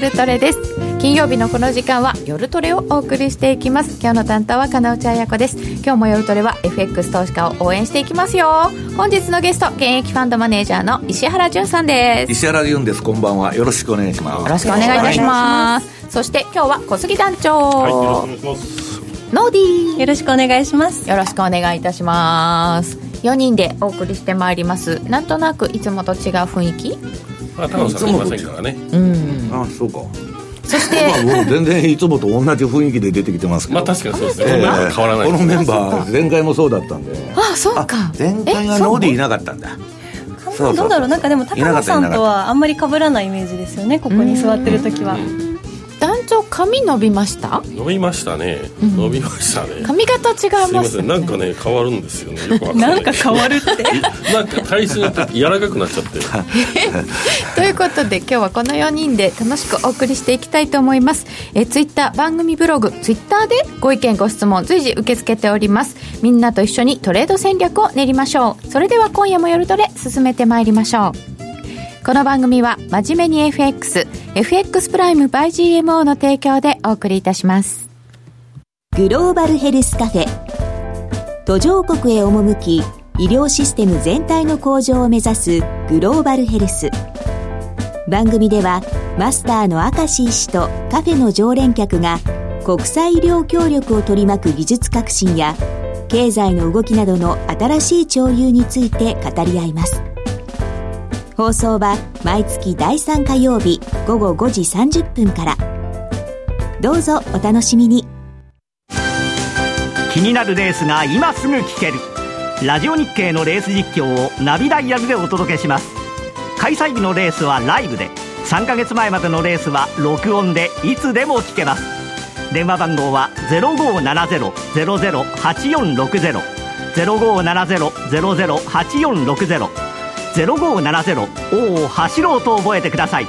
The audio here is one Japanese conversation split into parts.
夜トレです。金曜日のこの時間は夜トレをお送りしていきます。今日の担当は金内彩子です。今日も夜トレは FX 投資家を応援していきますよ。本日のゲスト現役ファンドマネージャーの石原潤さんです。石原潤です。こんばんは。よろしくお願いします。よろしくお願いいたします、そして今日は小杉団長。はいよろしくお願いします。ノーディー。よろしくお願いします。よろしくお願いいたします。4人でお送りしてまいります。なんとなくいつもと違う雰囲気？まあ、いませんからね。うん。あそうか。そして、まあ、全然いつもと同じ雰囲気で出てきてますけど。まあ確かにそうですね、えー、変わらないこのメンバー前回もそうだったんで。あそうか。前回はノーディーいなかったんだ。どうだろう。なんかでも高野さんとはあんまり被らないイメージですよねここに座ってる時は、団長髪伸びました？伸びましたね、うん、伸びましたね。髪型違います、ね、なんかね変わるんですよね。よくなんか変わるって。なんか体質によって柔らかくなっちゃって。ということで今日はこの4人で楽しくお送りしていきたいと思います。えツイッター番組ブログツイッターでご意見ご質問随時受け付けております。みんなと一緒にトレード戦略を練りましょう。それでは今夜も夜トレ進めてまいりましょうこの番組は真面目に FX、FX プライム by GMO の提供でお送りいたします。グローバルヘルスカフェ。途上国へ赴き、医療システム全体の向上を目指すグローバルヘルス。番組ではマスターの明石医師とカフェの常連客が国際医療協力を取り巻く技術革新や経済の動きなどの新しい潮流について語り合います。放送は毎月第3火曜日午後5時30分から。どうぞお楽しみに。気になるレースが今すぐ聞ける。ラジオ日経のレース実況をナビダイヤルでお届けします。開催日のレースはライブで。3ヶ月前までのレースは録音でいつでも聞けます。電話番号は0570-008460 0570-008460 0570を走ろうと覚えてください。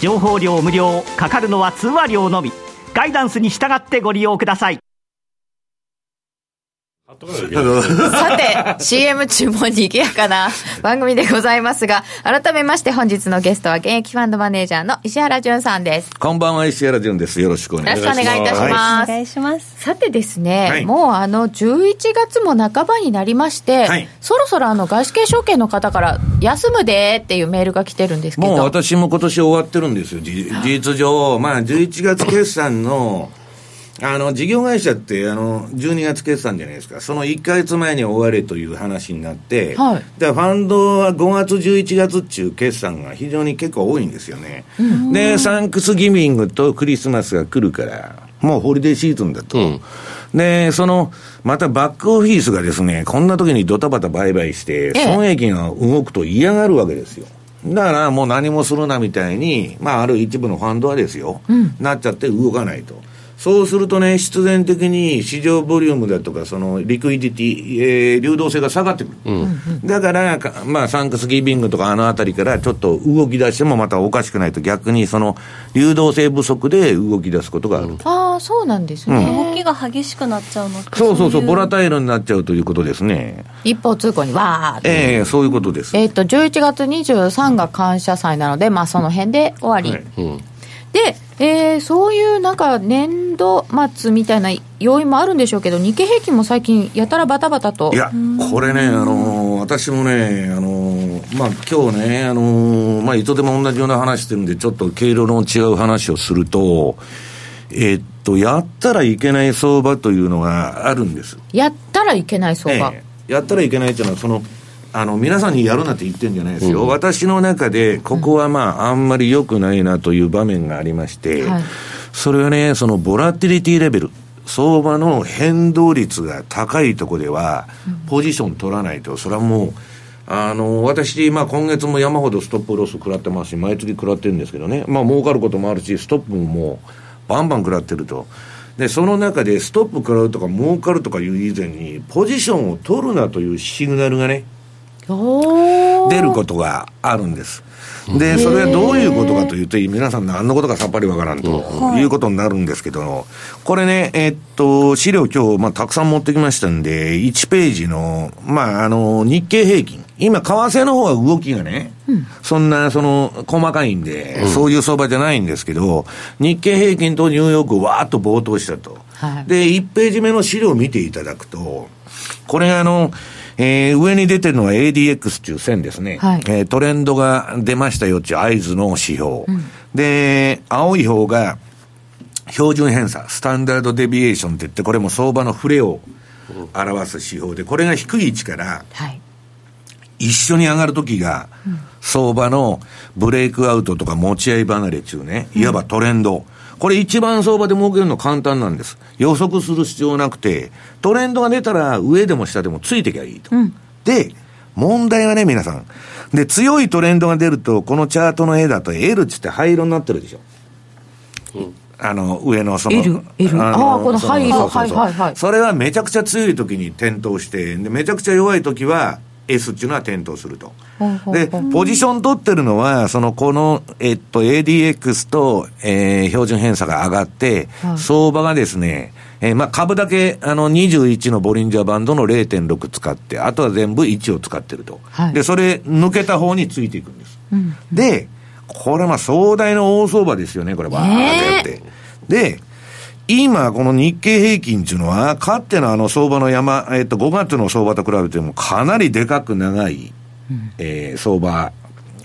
情報量無料かかるのは通話料のみ。ガイダンスに従ってご利用ください。さて、CM 中も賑やかな番組でございますが、改めまして本日のゲストは現役ファンドマネージャーの石原潤さんです。こんばんは、石原潤です。よろしくお願いします。よろしくお願いいたします。お願いします。さてですね、はい、もうあの、11月も半ばになりまして、はい、そろそろあの、外資系証券の方から、休むでっていうメールが来てるんですけど。もう私も今年終わってるんですよ、事実上。まあ、11月決算の、あの、事業会社って、あの、12月決算じゃないですか。その1か月前に終われという話になって、はい。で、ファンドは5月、11月っていう決算が非常に結構多いんですよね。で、サンクスギビングとクリスマスが来るから、もうホリデーシーズンだと。うん、で、その、またバックオフィスがですね、こんな時にドタバタ売買して、損益が動くと嫌がるわけですよ。だからもう何もするなみたいに、まあ、ある一部のファンドはですよ、うん、なっちゃって動かないと。そうするとね、必然的に市場ボリュームだとか、そのリクイディティ、えー、流動性が下がってくる。うん、だから、まあ、サンクスギビングとかあのあたりからちょっと動き出してもまたおかしくないと、逆にその流動性不足で動き出すことがある。ああ、そうなんですね、うん、動きが激しくなっちゃうのそうそうそう、ボラタイルになっちゃうということですね。一方通行にわーって。ええー、そういうことです。えっ、と、11月23が感謝祭なので、まあ、その辺で終わり。はいうんで、えー、そういうなんか年度末みたいな要因もあるんでしょうけど、日経平均も最近、やたらバタバタと。いや、これね、あのー、私もね、あのー、まあ今日ね、あのー、まあ、いつでも同じような話してるんで、ちょっと経路の違う話をすると、えー、っと、やったらいけない相場というのがあるんです。やったらいけない相場、えー、やったらいけないというのは、その、あの皆さんにやるなって言ってるんじゃないですよ、うん、私の中で、ここはまあ、あんまり良くないなという場面がありまして、はい、それはね、そのボラティリティレベル、相場の変動率が高いところでは、ポジション取らないと、それはもう、あの、私、まあ今月も山ほどストップロス食らってますし、毎月食らってるんですけどね、まあ儲かることもあるし、ストップももう、バンバン食らってると。で、その中でストップ食らうとか儲かるとかいう以前に、ポジションを取るなというシグナルがね、出ることがあるんです。で、それはどういうことかというと、皆さん何のことかさっぱりわからんということになるんですけど、これね、えっと、資料今日、まあ、たくさん持ってきましたんで、1ページの、まあ、あの、日経平均。今、為替の方は動きがね、そんな、その、細かいんで、そういう相場じゃないんですけど、日経平均とニューヨークわーっと暴騰したと。はいで、1ページ目の資料を見ていただくと、これあの、えー上に出てるのは ADX っていう線ですね。はいえートレンドが出ましたよっていう合図の指標。で、青い方が標準偏差、スタンダードデビエーションって言って、これも相場の触れを表す指標で、これが低い位置からはい。一緒に上がるときが、相場のブレイクアウトとか持ち合い離れ中ね、いわばトレンド。これ一番相場で儲けるの簡単なんです。予測する必要なくて、トレンドが出たら上でも下でもついてきゃいいと。で、問題はね、皆さん。で、強いトレンドが出ると、このチャートの絵だと L っつって灰色になってるでしょ。あの、上のその。L L のあーこの灰色はいはいはいそれはめちゃくちゃ強い時に点灯して、でめちゃくちゃ弱い時は S っていうのは点灯すると。で、ポジション取ってるのは、その、この、えっと、ADX と、えー標準偏差が上がって、相場がですね、えーまあ、株だけ、あの、21のボリンジャーバンドの0.6使って、あとは全部1を使ってると。はいで、それ、抜けた方についていくんです。で、これはまあ壮大な大相場ですよね、これ、バーッとやって。で、今、この日経平均っていうのは、かってのあの相場の山、えっと、5月の相場と比べてもかなりでかく長い、えー相場、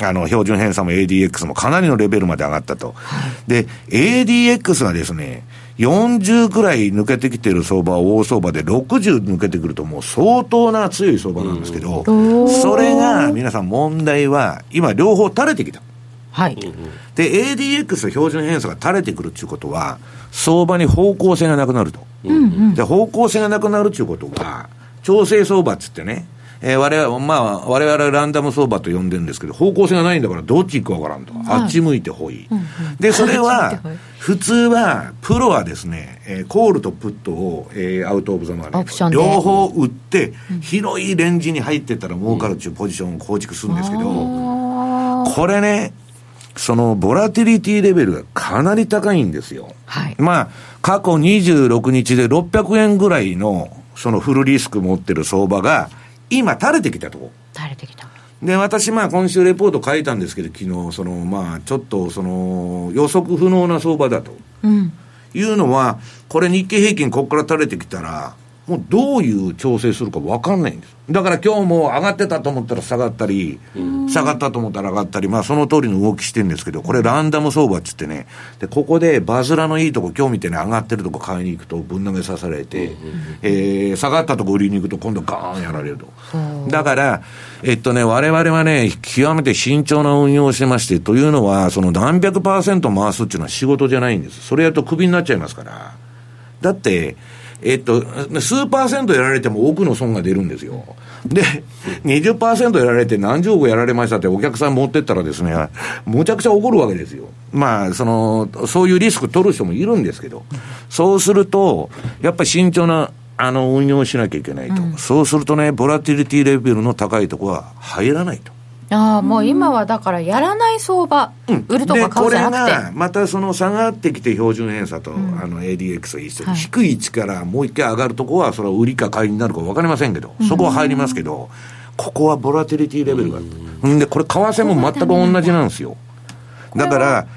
あの、標準偏差も ADX もかなりのレベルまで上がったと。で、ADX がですね、40くらい抜けてきてる相場は大相場で60抜けてくるともう相当な強い相場なんですけど、それが皆さん問題は今両方垂れてきた。はい。で、ADX 標準偏差が垂れてくるっていうことは、相場に方向性がなくなると。で、方向性がなくなるっていうことは、調整相場っつってね、えー我々、まあ、我々はランダム相場と呼んでるんですけど、方向性がないんだからどっち行くかわからんと。あっち向いてほい。で、それは、普通は、プロはですね、えーコールとプットを、えーアウトオブザマネー両方売って、広いレンジに入ってったら儲かるっていうポジションを構築するんですけど、これね、そのボラティリティレベルがかなり高いんですよ。はいまあ、過去26日で600円ぐらいの、そのフルリスク持ってる相場が、今垂れてきたとこ。垂れてきた。で、私、まあ、今週レポート書いたんですけど、昨日、その、まあ、ちょっと、その、予測不能な相場だと。うん。いうのは、これ日経平均ここから垂れてきたら、もうどういう調整するか分かんないんです。だから今日も上がってたと思ったら下がったり、下がったと思ったら上がったり、まあその通りの動きしてるんですけど、これランダム相場っつってね、で、ここでバズラのいいとこ今日みたいに上がってるとこ買いに行くとぶん投げさせられて、えー下がったとこ売りに行くと今度ガーンやられると。だから、えっとね、我々はね、極めて慎重な運用をしてまして、というのは、その何百パーセント回すっていうのは仕事じゃないんです。それやるとクビになっちゃいますから。だって、えっと、数パーセントやられても多くの損が出るんですよ。で、20%やられて何十億やられましたってお客さん持ってったらですね、むちゃくちゃ怒るわけですよ。まあ、その、そういうリスク取る人もいるんですけど、そうすると、やっぱり慎重な、あの、運用をしなきゃいけないと。そうするとね、ボラティリティレベルの高いところは入らないと。ああ、もう今はだからやらない相場、売るとか買うじゃなくでこれがて。またその下がってきて標準偏差と、あの ADX が一緒に、はい低い位置からもう一回上がるとこはそれは売りか買いになるか分かりませんけど、そこは入りますけどここはボラティリティレベルがあるんでこれ為替も全く同じなんですよだから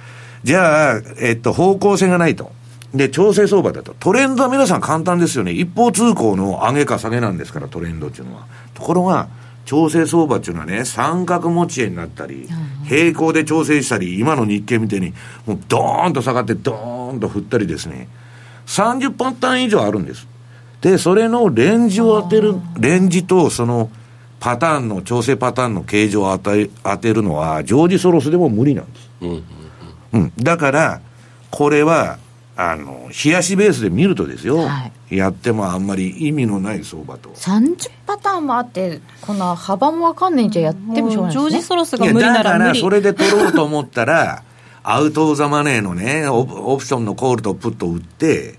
じゃあ、えっと、方向性がないと。で、調整相場だと。トレンドは皆さん簡単ですよね。一方通行の上げか下げなんですから、トレンドっていうのは。ところが、調整相場っていうのはね、三角持ち絵になったり、平行で調整したり、今の日経みたいに、もうドーンと下がって、ドーンと振ったりですね。30パターン以上あるんです。で、それのレンジを当てる、レンジとそのパターンの、調整パターンの形状を当て当てるのは、ジョージ・ソロスでも無理なんです。うんうん。だから、これは、あの、冷やしベースで見るとですよ、はやってもあんまり意味のない相場と。30パターンもあって、こんな幅もわかんないんじゃやってもしょうがないジョージ・。ソロスが無理なだからそれで取ろうと思ったら、アウト・オブ・ザ・マネーのね、オプオプションのコールとプットを売って、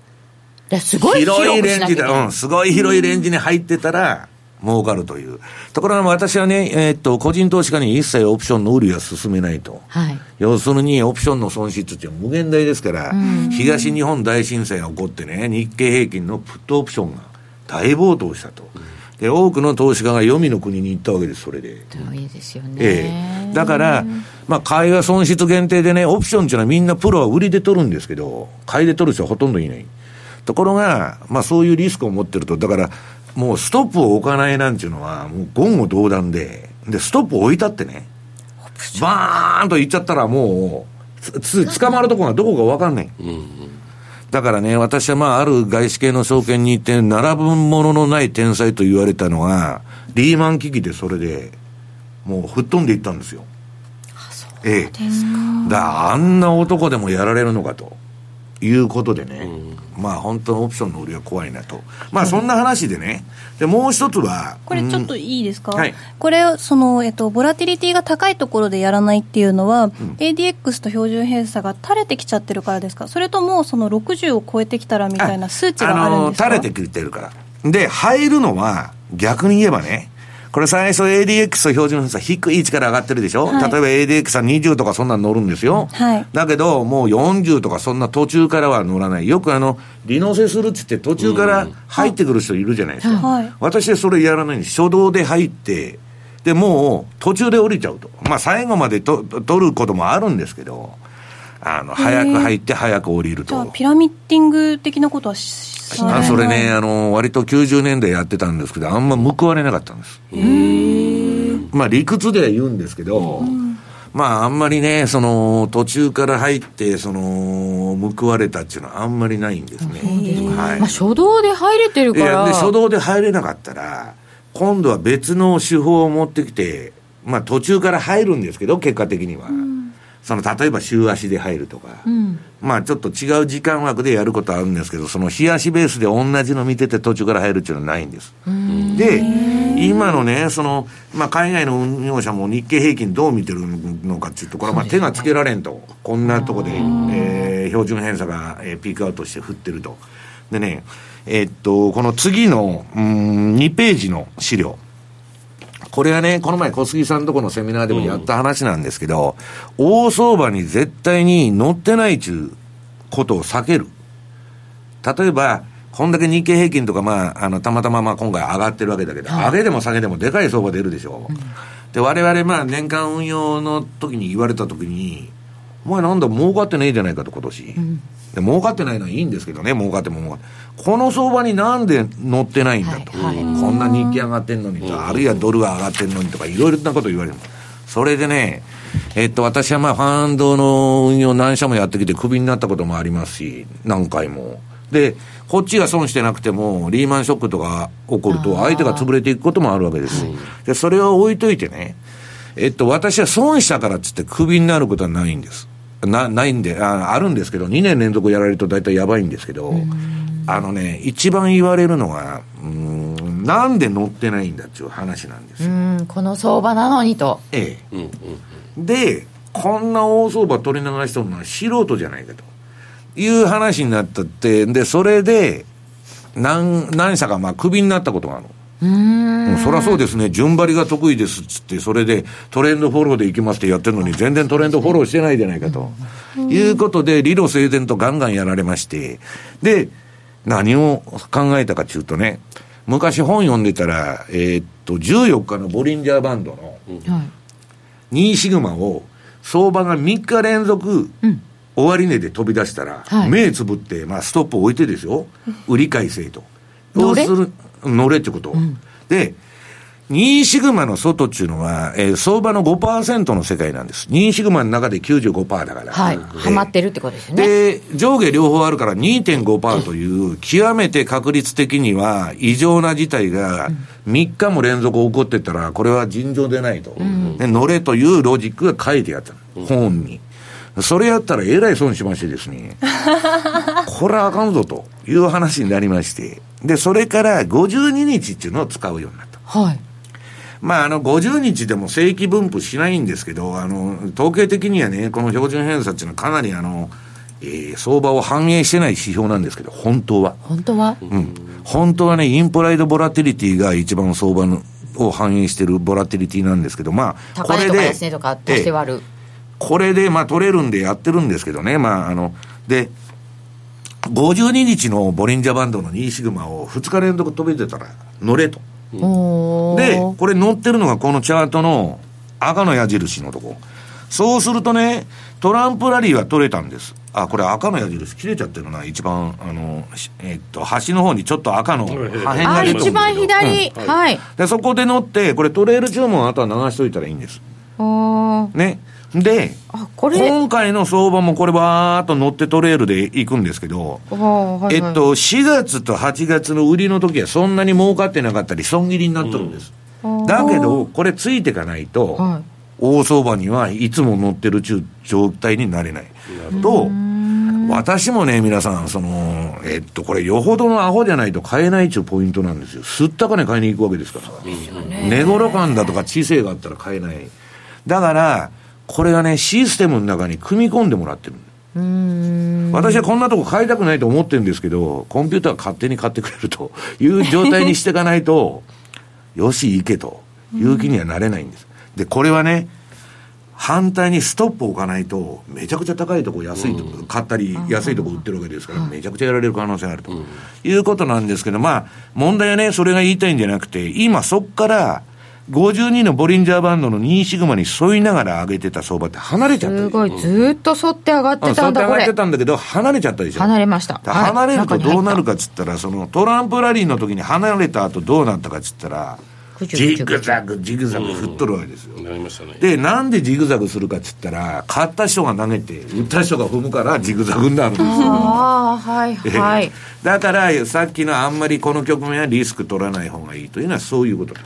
ですごい広いレンジで、うん、すごい広いレンジに入ってたら、儲かるという。ところが私はね、えーっと、個人投資家に一切オプションの売りは進めないと。はい。要するに、オプションの損失っていうのは無限大ですから、東日本大震災が起こってね、日経平均のプットオプションが大暴騰したと。で、多くの投資家が黄泉の国に行ったわけです、それで。そういいですよね。ええだから、まあ、買いは損失限定でね、オプションっていうのはみんなプロは売りで取るんですけど、買いで取る人はほとんどいない。ところが、まあ、そういうリスクを持ってると、だから、もうストップを置かないなんていうのは、もう言語道断で、で、ストップを置いたってね、バーンと行っちゃったらもう、つ、つ捕まるところがどこか分かんない。だからね、私はまあ、ある外資系の証券に行って、並ぶもののない天才と言われたのが、リーマン危機でそれで、もう吹っ飛んでいったんですよ。ええ。だからあんな男でもやられるのかということでね、まあ本当のオプションの売りは怖いなと。まあそんな話でね、で、もう一つは、これちょっといいですか、はい。これその、えっと、ボラティリティが高いところでやらないっていうのは、ADX と標準偏差が垂れてきちゃってるからですか？それともその60を超えてきたらみたいな数値があるんですか？あの、垂れてきてるから。で、入るのは、逆に言えばね、これ最初 ADX と標準偏差低い位置から上がってるでしょ、はい例えば ADX は20とかそんなの乗るんですよ。はいだけど、もう40とかそんな途中からは乗らない。よくあの、利乗せするって言って途中から入ってくる人いるじゃないですか。はい私はそれやらないんです。初動で入って、で、もう途中で降りちゃうと。まあ最後までとと取ることもあるんですけど、あの、早く入って早く降りると。じゃあピラミッティング的なことはししないあそれね、あの、割と90年代やってたんですけど、あんま報われなかったんです。まあ理屈では言うんですけど、まああんまりね、その、途中から入って、その、報われたっていうのはあんまりないんですね。はいまあ、初動で入れてるから。いやで初動で入れなかったら、今度は別の手法を持ってきて、まあ途中から入るんですけど、結果的には。その例えば週足で入るとか、うん。まあちょっと違う時間枠でやることはあるんですけど、その日足ベースで同じの見てて途中から入るっていうのはないんです。で、今のね、その、まあ海外の運用者も日経平均どう見てるのかっていうところは、まあ手がつけられんと。こんなとこで、えー標準偏差が、えーピークアウトして振ってると。でね、えーっと、この次の、うーん、2ページの資料。これはね、この前小杉さんとこのセミナーでもやった話なんですけど、大相場に絶対に乗ってないっちゅうことを避ける。例えば、こんだけ日経平均とか、まあ、あの、たまたままあ今回上がってるわけだけど、上げでも下げでもでかい相場出るでしょ。で、我々まあ年間運用の時に言われた時に、お前なんだ儲かってねえじゃないかと今年。で、儲かってないのはいいんですけどね、儲かっても儲かって。この相場になんで乗ってないんだと。はいはいこんな日経上がってんのにと、あるいはドルが上がってんのにとか、いろいろなこと言われる。それでね、えっと、私はまあ、ファンドの運用何社もやってきて、クビになったこともありますし、何回も。で、こっちが損してなくても、リーマンショックとか起こると、相手が潰れていくこともあるわけです。で、それを置いといてね、えっと、私は損したからっつってクビになることはないんです。な、ないんで、ああるんですけど、2年連続やられると大体やばいんですけど、あのね、一番言われるのが、うーん、なんで乗ってないんだっていう話なんですよ。うん、この相場なのにと。ええ。で、こんな大相場取り流してるのは素人じゃないかという話になったって、で、それで、何、何社かまあクビになったことがあるの。うそりゃそうですね、順張りが得意ですっつって、それでトレンドフォローでいきますってやってるのに、全然トレンドフォローしてないじゃないかと。いうことで、理路整然とガンガンやられまして、で、何を考えたかというとね、昔本読んでたら、えーっと、14日のボリンジャーバンドのはい。2シグマを、相場が3日連続、うん。終値で飛び出したら、はい。目つぶって、まあ、ストップを置いてですよ、売り買いせいと。する乗れってこと。で、2シグマの外っていうのは、えー相場の5%の世界なんです。2シグマの中で95%だから。はい。でハマってるってことですよね。で、上下両方あるから2.5%という、極めて確率的には異常な事態が3日も連続起こってたら、これは尋常でないと。で乗れというロジックが書いてあったの本に。それやったらえらい損しましてですね。これはあかんぞという話になりまして。で、それから52日っていうのを使うようになった。はい。まあ、あの、50日でも正規分布しないんですけど、あの、統計的にはね、この標準偏差っていうのはかなりあの、えー相場を反映してない指標なんですけど、本当は。本当は？うん。本当はね、インプライドボラティリティが一番相場のを反映しているボラティリティなんですけど、まあ、これで。これで、まあ、取れるんでやってるんですけどね、まあ、あの、で、52日のボリンジャーバンドの2シグマを2日連続飛べてたら乗れと。で、これ乗ってるのがこのチャートの赤の矢印のとこ。そうするとね、トランプラリーは取れたんです。あ、これ赤の矢印切れちゃってるな。一番、あの、しえっと、端の方にちょっと赤の破片あ、が出てる一番左。うんはい。で、そこで乗って、これトレール注文あとは流しといたらいいんです。ね。で。今回の相場もこれバーっと乗ってトレールで行くんですけど、はいはいえっと、4月と8月の売りの時はそんなに儲かってなかったり、損切りになっとるんです。だけど、これついていかないと、はい大相場にはいつも乗ってる中状態になれない。と、私もね、皆さん、その、えっと、これ、よほどのアホじゃないと買えないっていうポイントなんですよ。吸った金買いに行くわけですから。値頃感だとか知性があったら買えない。だから、これがね、システムの中に組み込んでもらってる。私はこんなとこ買いたくないと思ってるんですけど、コンピューターが勝手に買ってくれるという状態にしていかないと、よし、行けという気にはなれないんです。で、これはね、反対にストップを置かないと、めちゃくちゃ高いとこ安いとこ、買ったり安いとこ売ってるわけですから、めちゃくちゃやられる可能性があると、いうことなんですけど、まあ、問題はね、それが言いたいんじゃなくて、今そっから、52のボリンジャーバンドの2シグマに沿いながら上げてた相場って離れちゃったすごい、ずーっと沿って上がってたんだ、これうんそうやって上がって。たんだけど、離れちゃったでしょ。離れましただはい離れるとどうなるかっつったら、そのトランプラリーの時に離れた後どうなったかっつったら、ジグザグ、ジグザグ振っとるわけですよ。なりましたね。で、なんでジグザグするかっつったら、買った人が投げて、売った人が踏むからジグザグになるんですよ。ああ、はいはい。だから、さっきのあんまりこの局面はリスク取らない方がいいというのはそういうことだ。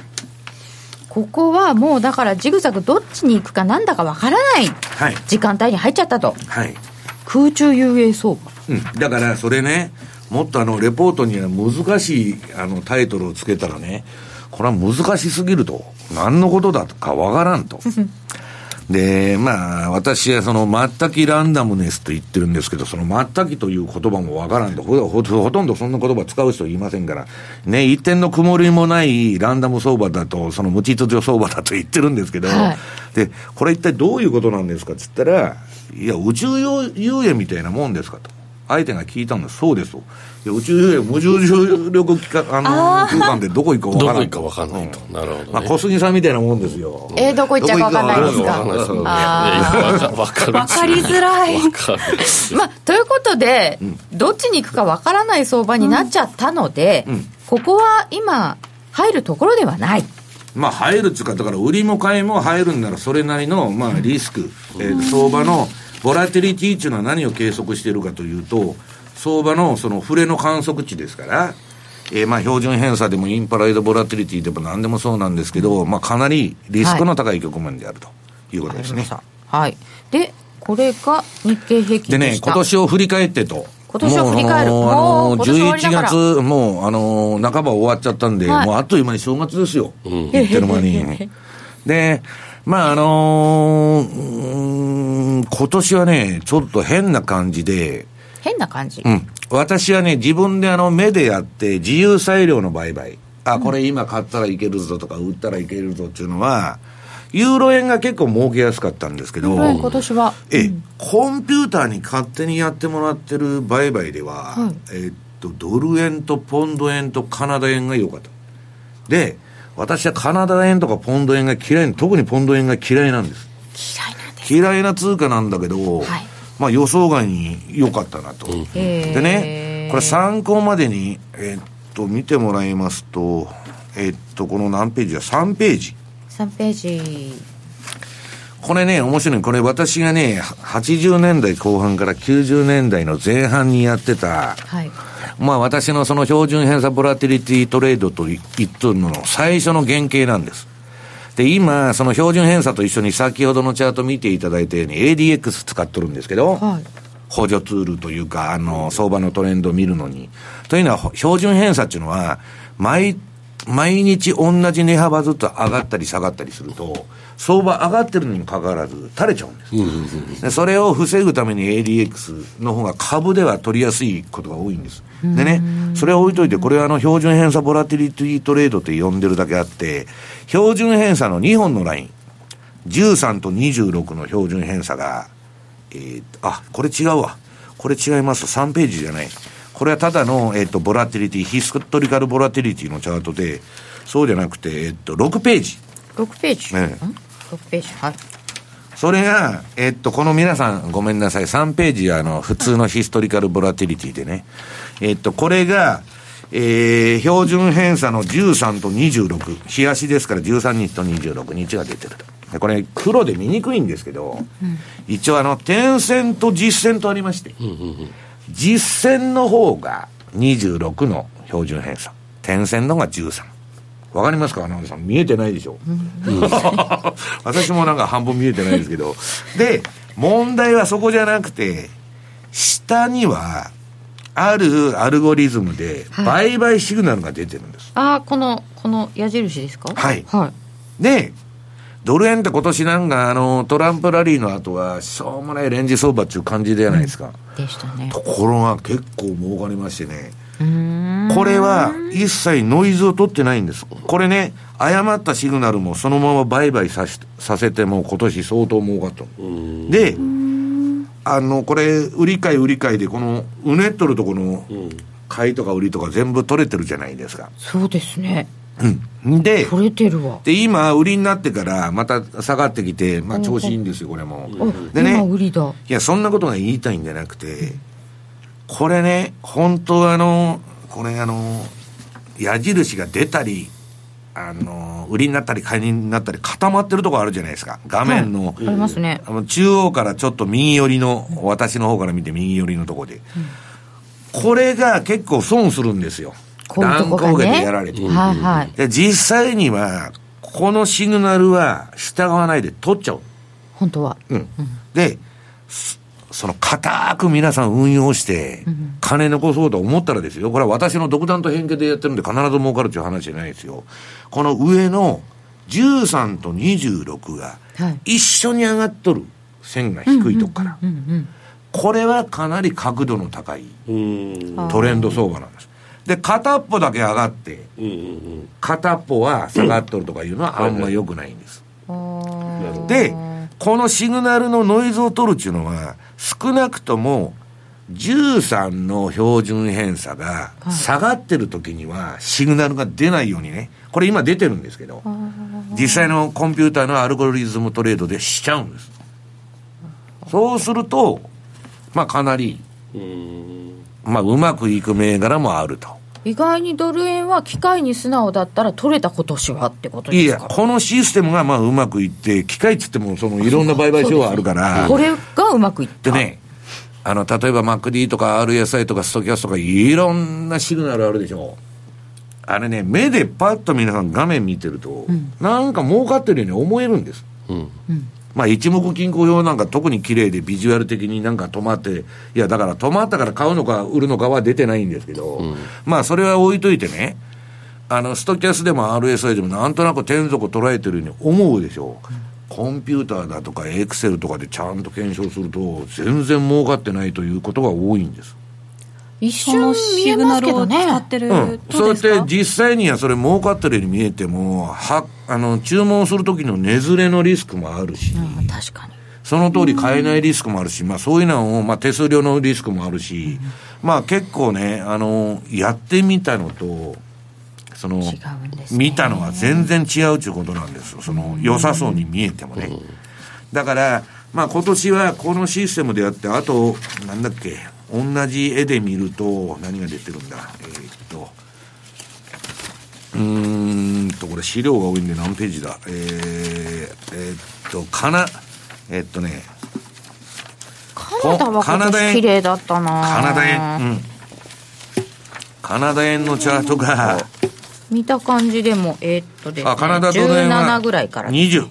ここはもうだからジグザグどっちに行くかなんだかわからないはい。時間帯に入っちゃったと。はい。空中遊泳相場。うん、だからそれね、もっとあのレポートには難しいあのタイトルをつけたらね、これは難しすぎると、何のことだかわからんと。で、まあ、私はその、全きランダムネスと言ってるんですけど、その、全きという言葉もわからんと、ほほほとんどそんな言葉使う人いませんから、ね、一点の曇りもないランダム相場だと、その無秩序相場だと言ってるんですけど、はいで、これ一体どういうことなんですかって言ったら、いや、宇宙遊泳みたいなもんですかと。相手が聞いたんです。そうですと。宇宙遊泳、無重力機関、あの、空間でどこ行くかわからない。どこ行くかわかんないと。なるほど、ね。まあ、小杉さんみたいなもんですよ。えーどこ行っちゃうかわかんないですかわかりづらいわかる。まあ、ということで、どっちに行くかわからない相場になっちゃったので、んここは今、入るところではない。まあ、入るっていうか、だから、売りも買いも入るんなら、それなりの、まあ、リスク、えー相場の、ボラティリティっていうのは何を計測しているかというと、相場のその触れの観測値ですから、えーまあ、標準偏差でもインパライドボラティリティでも何でもそうなんですけど、まあ、かなりリスクの高い局面であるということですね。はい。で、これが日経平均でね。今年を振り返ってと。今年を振り返るもうあのもう今年終わりだ11から月、もう、あの半ば終わっちゃったんで、はいもうあっという間に正月ですよ。言ってる間に。で、まあ、あのー今年はね、ちょっと変な感じで、変な感じ。うん。私はね、自分であの、目でやって、自由裁量の売買。あ、これ今買ったらいけるぞとか、売ったらいけるぞっていうのは、ユーロ円が結構儲けやすかったんですけど、はい今年は。ええ、コンピューターに勝手にやってもらってる売買では、はいえっと、ドル円とポンド円とカナダ円が良かった。で、私はカナダ円とかポンド円が嫌い、特にポンド円が嫌いなんです。嫌いなんです。嫌いな通貨なんだけど、はいまあ予想外に良かったなと。へーでね、これ参考までに、えっと、見てもらいますと、えっと、この何ページだ ?3 ページ。3ページ。これね、面白い。これ私がね、80年代後半から90年代の前半にやってた、はい。まあ私のその標準偏差ボラティリティトレードと言っとるのの最初の原型なんです。で、今、その標準偏差と一緒に先ほどのチャート見ていただいたように ADX 使っとるんですけど、はい。補助ツールというか、あの、相場のトレンドを見るのに。というのは、標準偏差っていうのは、毎毎日同じ値幅ずつ上がったり下がったりすると、相場上がってるにもかかわらず、垂れちゃうんです。でそれを防ぐために ADX の方が株では取りやすいことが多いんです。でね、それは置いといて、これはあの標準偏差ボラティリティトレードって呼んでるだけあって、標準偏差の2本のライン、13と26の標準偏差が、えーあ、これ違うわ。これ違います。3ページじゃない。これはただの、えっ、と、ボラティリティ、ヒストリカルボラティリティのチャートで、そうじゃなくて、えっ、と、6ページ。6ページ、ええん ?6 ページはいそれが、えっと、この皆さんごめんなさい。3ページはあの、普通のヒストリカルボラティリティでね。えっと、これが、えー、標準偏差の13と26。日足ですから13日と26日が出てると。でこれ、黒で見にくいんですけど、一応あの、点線と実線とありまして、実線の方が26の標準偏差。点線の方が13。わかりますか？アナウンサー。見えてないでしょ、私もなんか半分見えてないですけど。で、問題はそこじゃなくて、下には、あるアルゴリズムで、売買シグナルが出てるんです。ああこのこの矢印ですか？はい。はい。で、ドル円って今年なんかあの、トランプラリーの後は、しょうもないレンジ相場っていう感じじゃないですか。でしたね。ところが結構儲かりましてね。これは一切ノイズを取ってないんです。これね、誤ったシグナルもそのまま売買さしさせても今年相当儲かったの。で、あの、これ、売り買い売り買いで、この、うねっとるとこの、買いとか売りとか全部取れてるじゃないですか。そうですねうん。で、取れてるわで、今、売りになってから、また下がってきて、まあ、調子いいんですよ、これも。あでね今売りだいや、そんなことが言いたいんじゃなくて、これね、本当はあの、これあの、矢印が出たり、あの、売りになったり買いになったり固まってるとこあるじゃないですか。画面の、ありますねあの中央からちょっと右寄りの、私の方から見て右寄りのとこで。これが結構損するんですよ。乱高下でねやられて。はいはいで実際には、このシグナルは従わないで取っちゃう。本当はうん。で、そその固く皆さん運用して、金残そうと思ったらですよ、これは私の独断と偏見でやってるんで必ず儲かるっていう話じゃないですよ。この上の13と26がはい一緒に上がっとる線が低いとこから。これはかなり角度の高いうん。トレンド相場なんです。で、片っぽだけ上がって、片っぽは下がっとるとかいうのはあんま良くないんです。で、このシグナルのノイズを取るっていうのは、少なくとも13の標準偏差が下がってる時にはシグナルが出ないようにね、これ今出てるんですけど、実際のコンピューターのアルゴリズムトレードでしちゃうんです。そうすると、まあかなり、うん。まあうまくいく銘柄もあると。意外にドル円は機械に素直だったら取れた今年はってこといや、ですか？このシステムがまあうまくいって、機械っつってもそのいろんな売買手法あるから、これがうまくいったでね、あの、例えば MacD とか RSI とかストキャスとかいろんなシグナルあるでしょ。あれね、目でパッと皆さん画面見てると、なんか儲かってるように思えるんです。うん。まあ一目金庫表なんか特に綺麗でビジュアル的になんか止まって、いやだから止まったから買うのか売るのかは出てないんですけど、まあそれは置いといてね、あの、ストキャスでも RSI でもなんとなく天底捉えてるように思うでしょう。コンピューターだとかエクセルとかでちゃんと検証すると、全然儲かってないということが多いんです。一瞬見えシグナルをますけどね。使ってるうん。とそうやって実際にはそれ儲かってるように見えても、は、あの、注文する時の値ずれのリスクもあるし、うん確かに。その通り買えないリスクもあるし、まあそういうのを、まあ手数料のリスクもあるし、まあ結構ね、あの、やってみたのと、その、ね。見たのは全然違うということなんですよ。その、良さそうに見えてもね。だから、まあ今年はこのシステムでやって、あと、なんだっけ、同じ絵で見ると、何が出てるんだ、えーっと、うーんと、これ資料が多いんで何ページだ？えー、えーっと、かな、えーっとね、カナダは今カナダ綺麗だったな。カナダ円、うん。カナダ円のチャートが、見た感じでもえーっとですねあ、カナダドル円は17ぐらいから。20。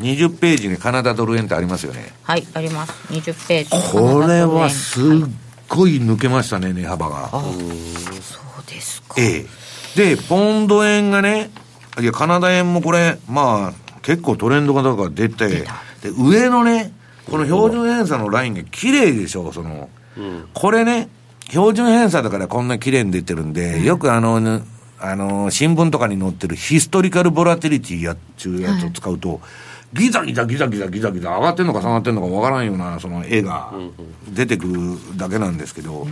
20 20ページにカナダドル円ってありますよね。はいあります。20ページ。これはすすっごい抜けましたね、値幅が。そうですか。ええ。で、ポンド円がね、いや、カナダ円もこれ、まあ、結構トレンドがだから出て、で、上のね、この標準偏差のラインが綺麗でしょ、その、これね、標準偏差だからこんな綺麗に出てるんで、よくあの、ねあの、新聞とかに載ってるヒストリカルボラティリティやっちゅうやつを使うと、ギザギザギザギザギザギザ上がってんのか下がってんのかわからんようなその絵が出てくるだけなんですけど、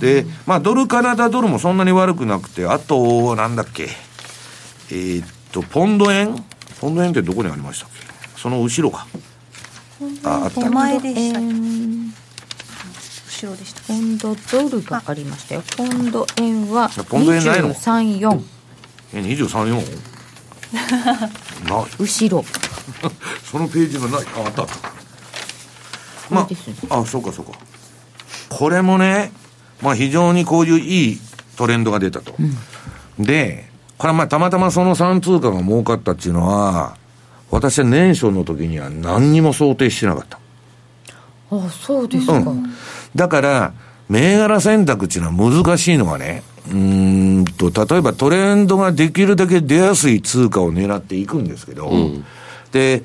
で、まあドルカナダドルもそんなに悪くなくて、あと、なんだっけ、えーっと、ポンド円？ポンド円ってどこにありましたっけ？その後ろか。あ、あった手。前でした後ろでしたポンドドルがありましたよ。ポンド円はポンド円ないの？23、4。え、23、4? 後ろ。そのページがない。あ、あったあった。まあ、あ、そうかそうか。これもね、まあ非常にこういういいトレンドが出たと。で、これはまあたまたまその3通貨が儲かったっていうのは、私は年初の時には何にも想定してなかった。あ、そうですか。うん。だから、銘柄選択っていうのは難しいのがね、うーんと、例えばトレンドができるだけ出やすい通貨を狙っていくんですけど、で、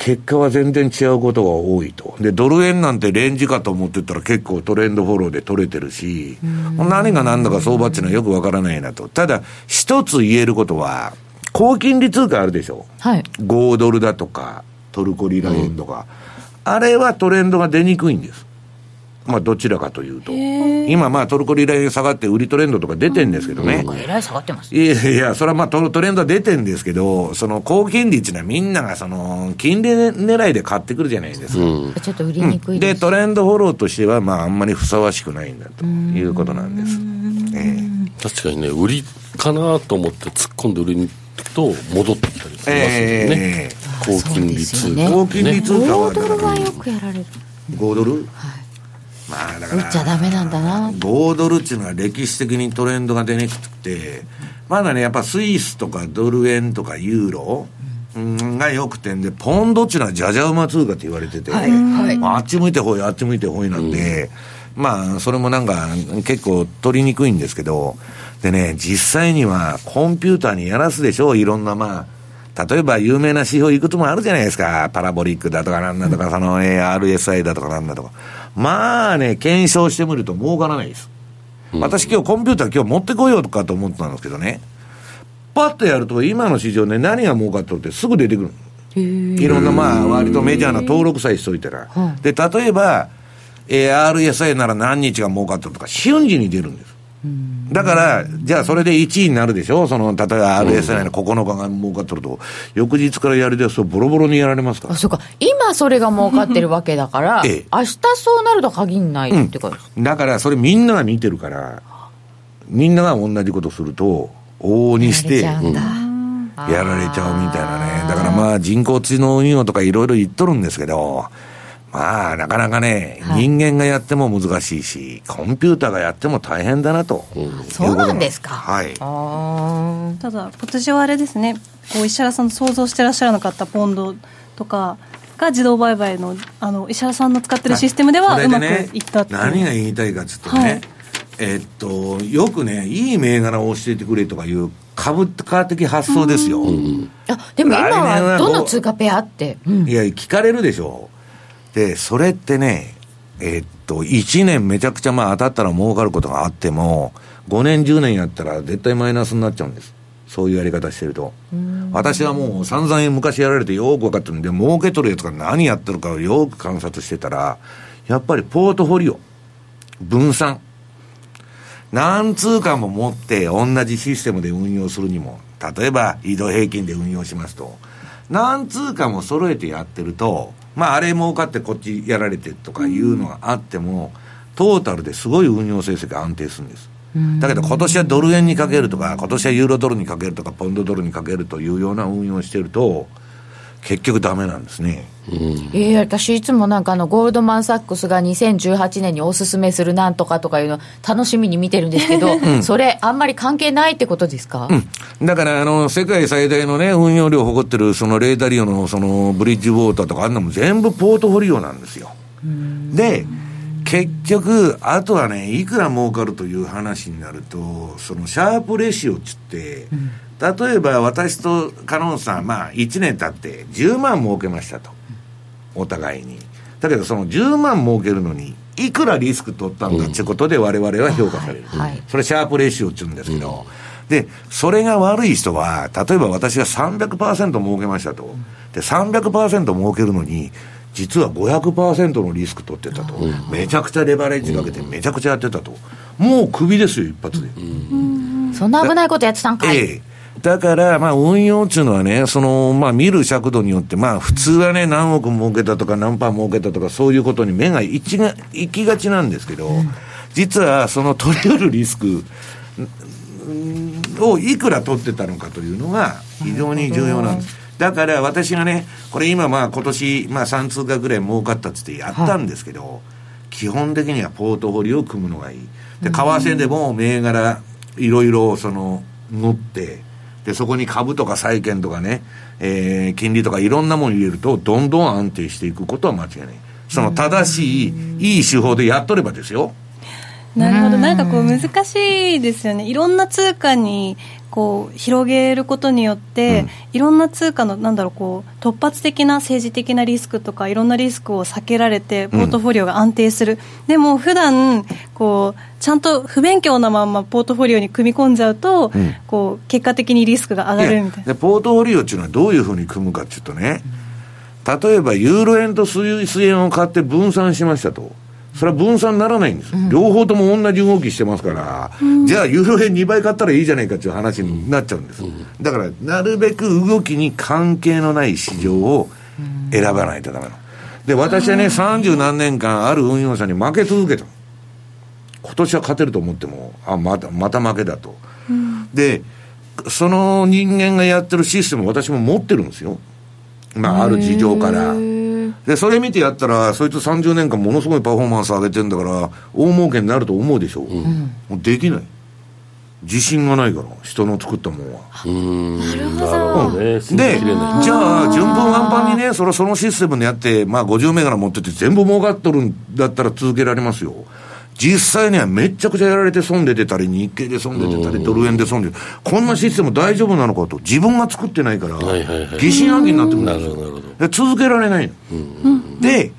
結果は全然違うことが多いと。で、ドル円なんてレンジかと思ってたら結構トレンドフォローで取れてるし、何が何だか相場っていうのはよくわからないなと。ただ、一つ言えることは、高金利通貨あるでしょ。はい。5ドルだとか、トルコリラ円とか、あれはトレンドが出にくいんです。まあ、どちらかというと。今、まあ、トルコリラ円下がって売りトレンドとか出てんですけどね。えらい下がってます。いやいや、それはまあトトレンドは出てんですけど、その高金利っていうのはみんながその、金利狙いで買ってくるじゃないですか。ちょっと売りにくいで、です。トレンドフォローとしては、まあ、あんまりふさわしくないんだということなんです。ええ確かにね、売りかなと思って突っ込んで売りに行くと、戻ってきたりしますよね。ええ高金利通貨、ね高金利通貨は5ドルはよくやられる。5ドル？まあだから売っちゃダメなんだな。5ドルっていうのは歴史的にトレンドが出にくくて、まだね、やっぱスイスとかドル円とかユーロ、うんが良くてんで、ポンドっていうのはじゃじゃ馬通貨って言われてて、はいはいまああっち向いてほい、あっち向いてほいなんで、まあ、それもなんか結構取りにくいんですけど、でね、実際にはコンピューターにやらすでしょう、いろんなまあ、例えば有名な指標いくつもあるじゃないですか。パラボリックだとかなんだとか、その、えー RSI だとかなんだとか。まあね、検証してみると儲からないです。私今日コンピューター今日持ってこようとかと思ってたんですけどね。パッとやると今の市場ね、何が儲かっとるってすぐ出てくる。いろんなまあ割とメジャーな登録さえしといたら。で、例えば、えー RSI なら何日が儲かっとるとか瞬時に出るんです。だから、じゃあそれで1位になるでしょ？その、例えば RSI の9日が儲かっとると、翌日からやり出すとボロボロにやられますからあ、。そうか。今それが儲かってるわけだから、ええ明日そうなると限んないってことです。だから、それみんなが見てるから、みんなが同じことすると、往々にして、やられちゃうみたいなね。だからまあ、人工知能運用とかいろいろ言っとるんですけど、まあ、なかなかね、はい人間がやっても難しいし、コンピューターがやっても大変だなと。そうなんですか？はい。あただ今年はあれですねこう石原さんの想像してらっしゃらなかったポンドとかが自動売買のあの石原さんの使ってるシステムではうまくねいったっていう、何が言いたいかっつうとね、はいえっと、よくね、いい銘柄を教えてくれとかいう株価的発想ですよ。ーあ。でも今ははどの通貨ペアって？うんいや、聞かれるでしょ。で、それってね、えっと、1年めちゃくちゃまあ当たったら儲かることがあっても、5年、10年やったら絶対マイナスになっちゃうんです。そういうやり方してると。私はもう散々昔やられてよく分かってるんで、儲けとるやつが何やってるかをよく観察してたら、やっぱりポートフォリオ、分散。何通貨も持って同じシステムで運用するにも、例えば移動平均で運用しますと、何通貨も揃えてやってると、まああれ儲かってこっちやられてとかいうのがあっても、トータルですごい運用成績が安定するんです。だけど今年はドル円にかけるとか、今年はユーロドルにかけるとか、ポンドドルにかけるというような運用をしてると、結局ダメなんですね。ええ私いつもなんかあのゴールドマン・サックスが2018年におすすめするなんとかとかいうの楽しみに見てるんですけど、それあんまり関係ないってことですか、だから、あの、世界最大のね、運用量を誇ってる、そのレーダリオの、その、ブリッジウォーターとか、あんなもん全部ポートフォリオなんですよ。で、結局、あとはね、いくら儲かるという話になると、そのシャープレシオっつって、例えば私とカノンさん、まあ、1年経って10万儲けましたと、お互いに。だけど、その10万儲けるのに、いくらリスク取ったん。だっていうことで、我々は評価される、はい。はい。それ、シャープレシオって言うんですけど、で、それが悪い人は、例えば私が300%儲けましたと、で、300%儲けるのに、実は500%のリスク取ってたと、めちゃくちゃレバレッジかけて、めちゃくちゃやってたと、もうクビですよ、一発で。そんな危ないことやってたんかい。ええ。だから、まあ、運用っていうのはね、その、まあ、見る尺度によって、まあ、普通はね、何億儲けたとか、何パー儲けたとか、そういうことに目が行きが行きがちなんですけど、実は、その取り得るリスクうんをいくら取ってたのかというのが、非常に重要なんです。だから、私がね、これ今、まあ、今年、まあ、3通貨ぐらい儲かったっつってやったんですけど、基本的にはポートフォリオを組むのがいい。で、為替でも銘柄、いろいろ、その、乗って、で、そこに株とか債券とかね、えー、金利とかいろんなもの入れると、どんどん安定していくことは間違いない。その正しい、いい手法でやっとればですよ。なるほどなんかこう難しいですよねいろんな通貨にこう広げることによって、いろんな通貨のなんだろうこう突発的な政治的なリスクとかいろんなリスクを避けられてポートフォリオが安定する、でも普段こうちゃんと不勉強なままポートフォリオに組み込んじゃうと、んこう結果的にリスクが上がるみたいな。でポートフォリオっていうのはどういうふうに組むかっていうとね、例えばユーロ円とスイス円を買って分散しましたと。それは分散ならないんです。両方とも同じ動きしてますから、じゃあユーロ円2倍買ったらいいじゃないかっていう話になっちゃうんです。だから、なるべく動きに関係のない市場を選ばないとダメなの。で、私はね、30何年間ある運用者に負け続けた。今年は勝てると思っても、あ、また、また負けだと。で、その人間がやってるシステムを私も持ってるんですよ。まあ、ある事情から。で、それ見てやったら、そいつ30年間ものすごいパフォーマンス上げてんだから、大儲けになると思うでしょ。もうできない。自信がないから、人の作ったもんは。なるほどで、じゃあ、順風満帆にね、それそのシステムでやって、まあ50銘柄持ってて全部儲かっとるんだったら続けられますよ。実際にはめっちゃくちゃやられて損出てたり、日経で損出てたり、ドル円で損出てこんなシステム大丈夫なのかと、自分が作ってないから疑心暗鬼になってくるんなですよで続けられないの。で、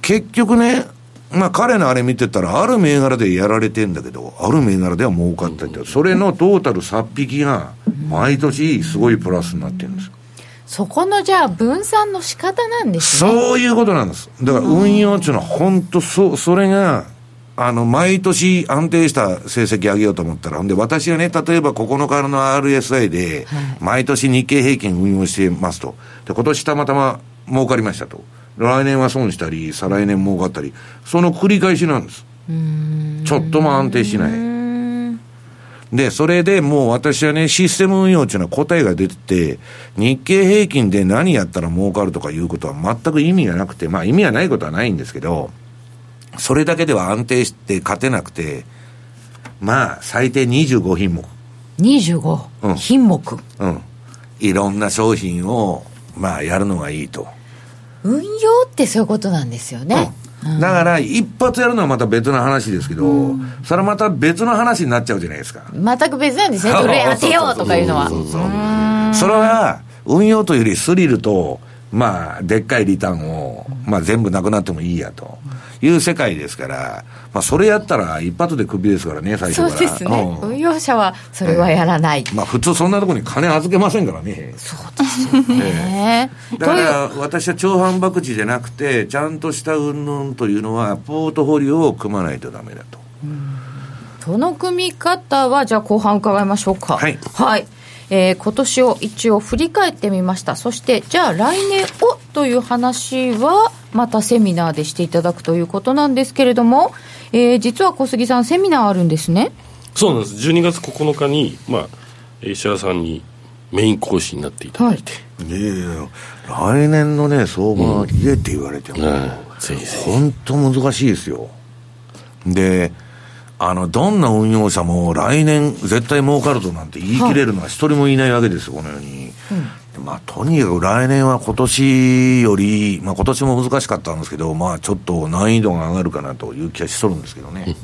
結局ね、まあ彼のあれ見てたら、ある銘柄でやられてんだけど、ある銘柄では儲かったって、それのトータル差引きが、毎年すごいプラスになってるんです。そこのじゃあ分散の仕方なんですね。そういうことなんです。だから運用っていうのは本当そ、それが、あの、毎年安定した成績上げようと思ったら、ほんで私がね、例えば9日の RSI で、毎年日経平均運用してますと。で、今年たまたま儲かりましたと。来年は損したり、再来年儲かったり、その繰り返しなんです。ちょっとも安定しない。で、それでもう私はね、システム運用っていうのは答えが出てて、日経平均で何やったら儲かるとかいうことは全く意味がなくて、まあ意味がないことはないんですけど、それだけでは安定して勝てなくて、まあ最低25品目。25うん品目？うん。いろんな商品を、まあやるのがいいと。運用ってそういうことなんですよね。うん。だから、一発やるのはまた別の話ですけど、それはまた別の話になっちゃうじゃないですか。全く別なんですね。どれ当てようとかいうのは。それは、運用というよりスリルと、まあ、でっかいリターンを、まあ、全部なくなってもいいやという世界ですから、まあ、それやったら一発でクビですからね、最初から。そうですね。うん運用者はそれはやらない。まあ、普通そんなところに金預けませんからね。ねだから、私は超反博打じゃなくて、ちゃんとした云々というのは、ポートフォリオを組まないとダメだと。その組み方は、じゃあ後半伺いましょうか。はいはい。えー今年を一応振り返ってみました。そして、じゃあ来年をという話は、またセミナーでしていただくということなんですけれども、えー実は小杉さん、セミナーあるんですね。そうなんです12月9日にまあ石原さんにメイン講師になっていただいて、いやいや来年のね、相場は言えって言われても、うん本当難しいですよ。で、あの、どんな運用者も来年絶対儲かるとなんて言い切れるのは一人もいないわけですよ、このように。でまあ、とにかく来年は今年より、まあ今年も難しかったんですけど、まあちょっと難易度が上がるかなという気がしとるんですけどね。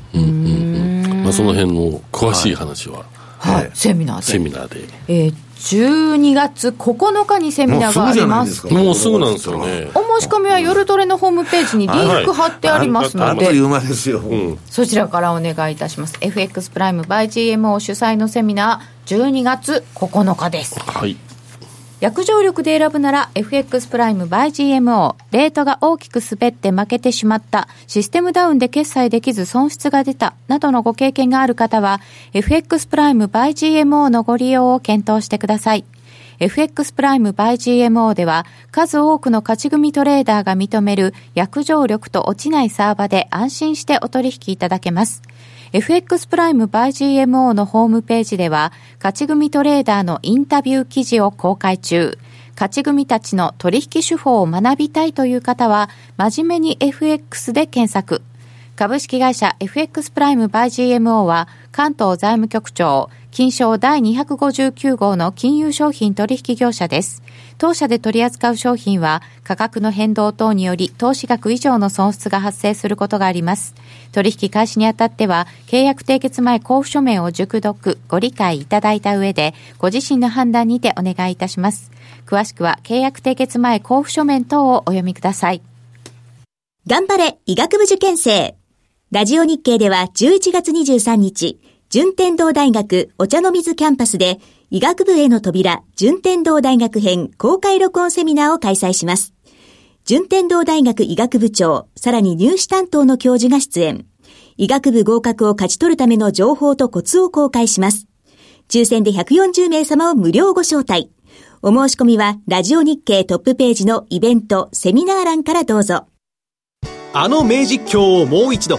まあ、その辺の詳しい話は、はい、はいセミナーで。セミナーで。えー、12月9日にセミナーがあります。ももうすぐなんですよね。お申し込みは夜トレのホームページにリンク貼ってありますので、あっという間ですよ。うん。そちらからお願いいたします。FX プライム by GMO 主催のセミナー、12月9日です。はい。約定力で選ぶなら FX プライム by GMO レートが大きく滑って負けてしまった。システムダウンで決済できず損失が出た。などのご経験がある方は FX プライム by GMO のご利用を検討してください。FX プライム by GMO では数多くの勝ち組トレーダーが認める約定力と落ちないサーバで安心してお取引いただけます。FX プライム by GMO のホームページでは、勝ち組トレーダーのインタビュー記事を公開中。勝ち組たちの取引手法を学びたいという方は、真面目に FX で検索。株式会社 FX プライム by GMO は関東財務局長金賞第259号の金融商品取引業者です。当社で取り扱う商品は価格の変動等により投資額以上の損失が発生することがあります。取引開始にあたっては契約締結前交付書面を熟読ご理解いただいた上でご自身の判断にてお願いいたします。詳しくは契約締結前交付書面等をお読みください。頑張れ医学部受験生ラジオ日経では11月23日、順天堂大学お茶の水キャンパスで医学部への扉順天堂大学編公開録音セミナーを開催します。順天堂大学医学部長、さらに入試担当の教授が出演。医学部合格を勝ち取るための情報とコツを公開します。抽選で140名様を無料ご招待。お申し込みはラジオ日経トップページのイベント、セミナー欄からどうぞ。あの名実況をもう一度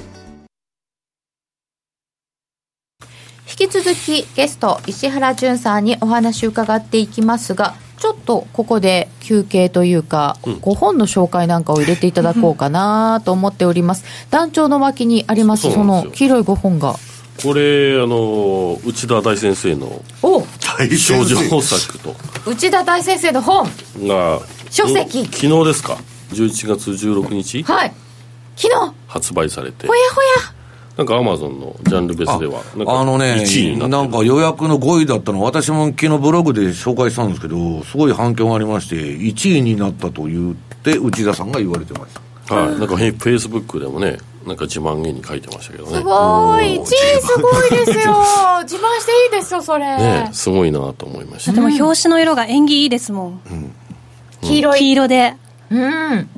引き続きゲスト石原淳さんにお話を伺っていきますがちょっとここで休憩というか、ご本の紹介なんかを入れていただこうかなと思っております。団長の脇にありますその黄色い5本が。これ、あの、内田大先生の少女作と、内田大先生の本が、書籍。昨日ですか？11月16日？はい。昨日。発売されて。ほ、やほやなんかアマゾンのジャンル別では、あのね1位になんか予約の5位だったの、私も昨日ブログで紹介したんですけど、すごい反響がありまして、1位になったと言って、内田さんが言われてました。はい、なんかフェイスブックでもね、なんか自慢げに書いてましたけどね。すごい。1位すごいですよ。自慢していいですよそれ、ねすごいなと思いました。でも表紙の色が縁起いいですもん、黄色い。黄色で。うん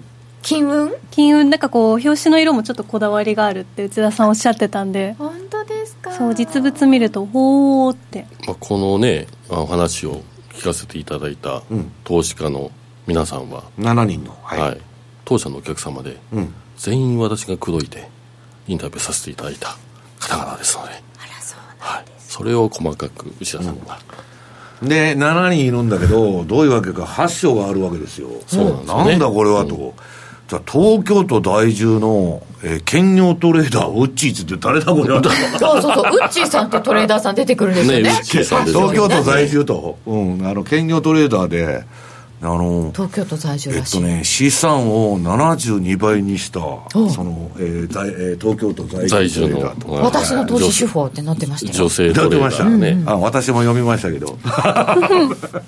金運？金運？なんかこう表紙の色もちょっとこだわりがあるって内田さんおっしゃってたんで。本当ですか？そう実物見るとほーって。まあ、このね、あお話を聞かせていただいたうん。投資家の皆さんは、7人の。は。はい。い、当社のお客様で、うん。全員私が口説いてインタビューさせていただいた方々ですので、はい、それを細かく内田さんが、で、7人いるんだけど、どういうわけか、8章があるわけですよ。そうなんですよね。なんだこれはと。じゃあ東京都在住の、えー兼業トレーダー、ウッチーズって誰だこれ。そうそうそうウッチーさんってトレーダーさん出てくるんですよねねウッチーさんですよ東京都在住と。うん。あの、兼業トレーダーで、あの、東京都在住えらしい、っとね、資産を72倍にした、その、えー在えー東京都在在住の私の投資手法ってなってましたよ女性トレーダー。ね、あ、私も読みましたけど。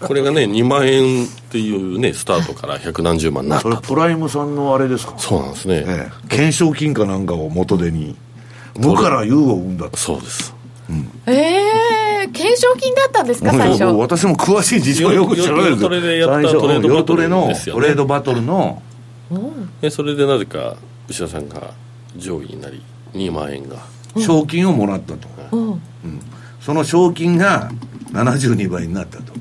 これがね2万円っていうねスタートから百何十万になったと。それプライムさんのあれですか？そうなんですね、ええ、懸賞金かなんかを元手に無から有を生んだと。そうです。ええー、懸賞金だったんですか最初。私も詳しい事情はよく知らないです夜トレでやった最初トレードバトル夜トレのですよねトレードバトルのでそれでなぜか牛田さんが上位になり2万円が。賞金をもらったと、おう。その賞金が72倍になったと。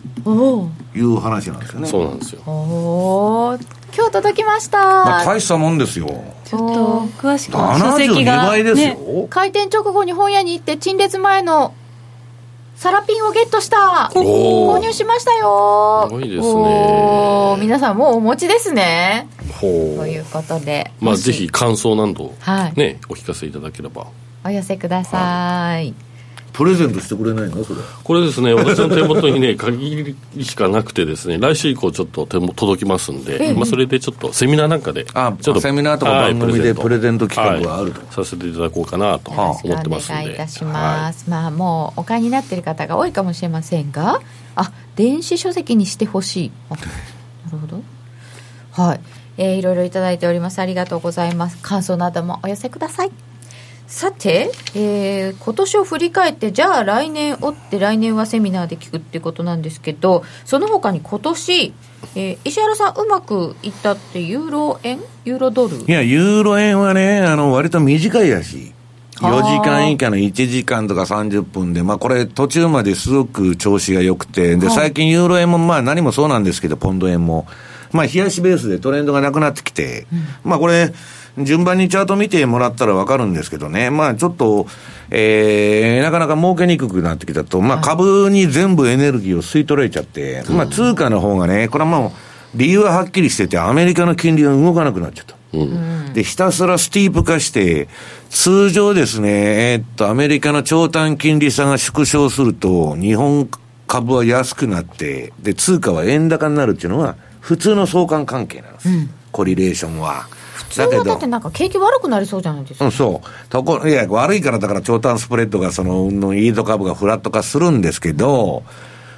いう話なんですよね。そうなんですよ。おー今日届きました、まあ、大したもんですよ。ちょっと詳しく書籍72が、倍ですよ。ね、開店直後に本屋に行って陳列前のサラピンをゲットした。購入しましたよ。すごいですね。皆さんもうお持ちですね。ほということで。まあ、ぜひ感想など、はい。ね、お聞かせいただければ。お寄せください、プレゼントしてくれないの？それ。これですね、私の手元にね、限りしかなくてですね、来週以降ちょっと手も届きますんで、まあ、それでちょっとセミナーなんかで、あちょっとセミナーとかはい番組でプレゼント。企画があると。はい。させていただこうかなと思ってますんで。お願いいたします、まあもうお買いになってる方が多いかもしれませんが。あ電子書籍にしてほしい。あなるほど。はい、えーいろいろいただいております。ありがとうございます。感想などもお寄せくださいさて、えー今年を振り返ってじゃあ来年をって来年はセミナーで聞くってことなんですけどその他に今年、えー石原さんうまくいったってユーロ円？ユーロドル？いや、ユーロ円はね、あの、割と短いやし。4時間以下の1時間とか30分で、まあこれ途中まですごく調子が良くて、で、最近ユーロ円もまあ何もそうなんですけど、ポンド円も、まあ冷やしベースでトレンドがなくなってきて、まあこれ、順番にチャート見てもらったらわかるんですけどね、まあちょっと、えー、なかなか儲けにくくなってきたと、まあ株に全部エネルギーを吸い取られちゃって、まあ通貨の方がね、これはもう、理由ははっきりしてて、アメリカの金利が動かなくなっちゃった。で、ひたすらスティープ化して、通常ですね、えーっと、アメリカの長短金利差が縮小すると、日本株は安くなって、で、通貨は円高になるっていうのは、普通の相関関係なんです。コリレーションは。普通はだってなんか景気悪くなりそうじゃないですか、うん、そう。ところ、いや、悪いからだから長短スプレッドが、その、のイード株がフラット化するんですけど、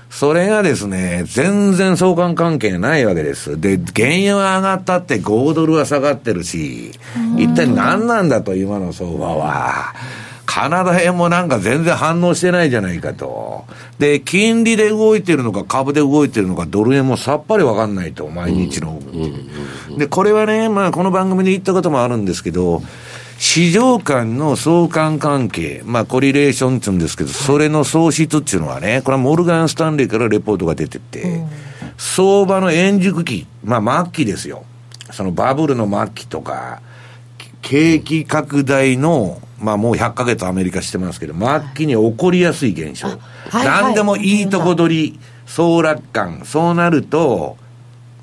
それがですね、全然相関関係ないわけです。で、原油は上がったって5ドルは下がってるし、一体何なんだと、今の相場は。カナダ円もなんか全然反応してないじゃないかと。で、金利で動いてるのか株で動いてるのかドル円もさっぱりわかんないと、毎日の。で、これはね、まあこの番組で言ったこともあるんですけど、市場間の相関関係、まあコリレーションって言うんですけど、それの喪失っていうのはね、これはモルガン・スタンレーからレポートが出てて、相場の円熟期、まあ末期ですよ。そのバブルの末期とか、景気拡大の、まあもう100ヶ月アメリカしてますけど、末期に起こりやすい現象。何でもいいとこ取り、総楽観、そうなると、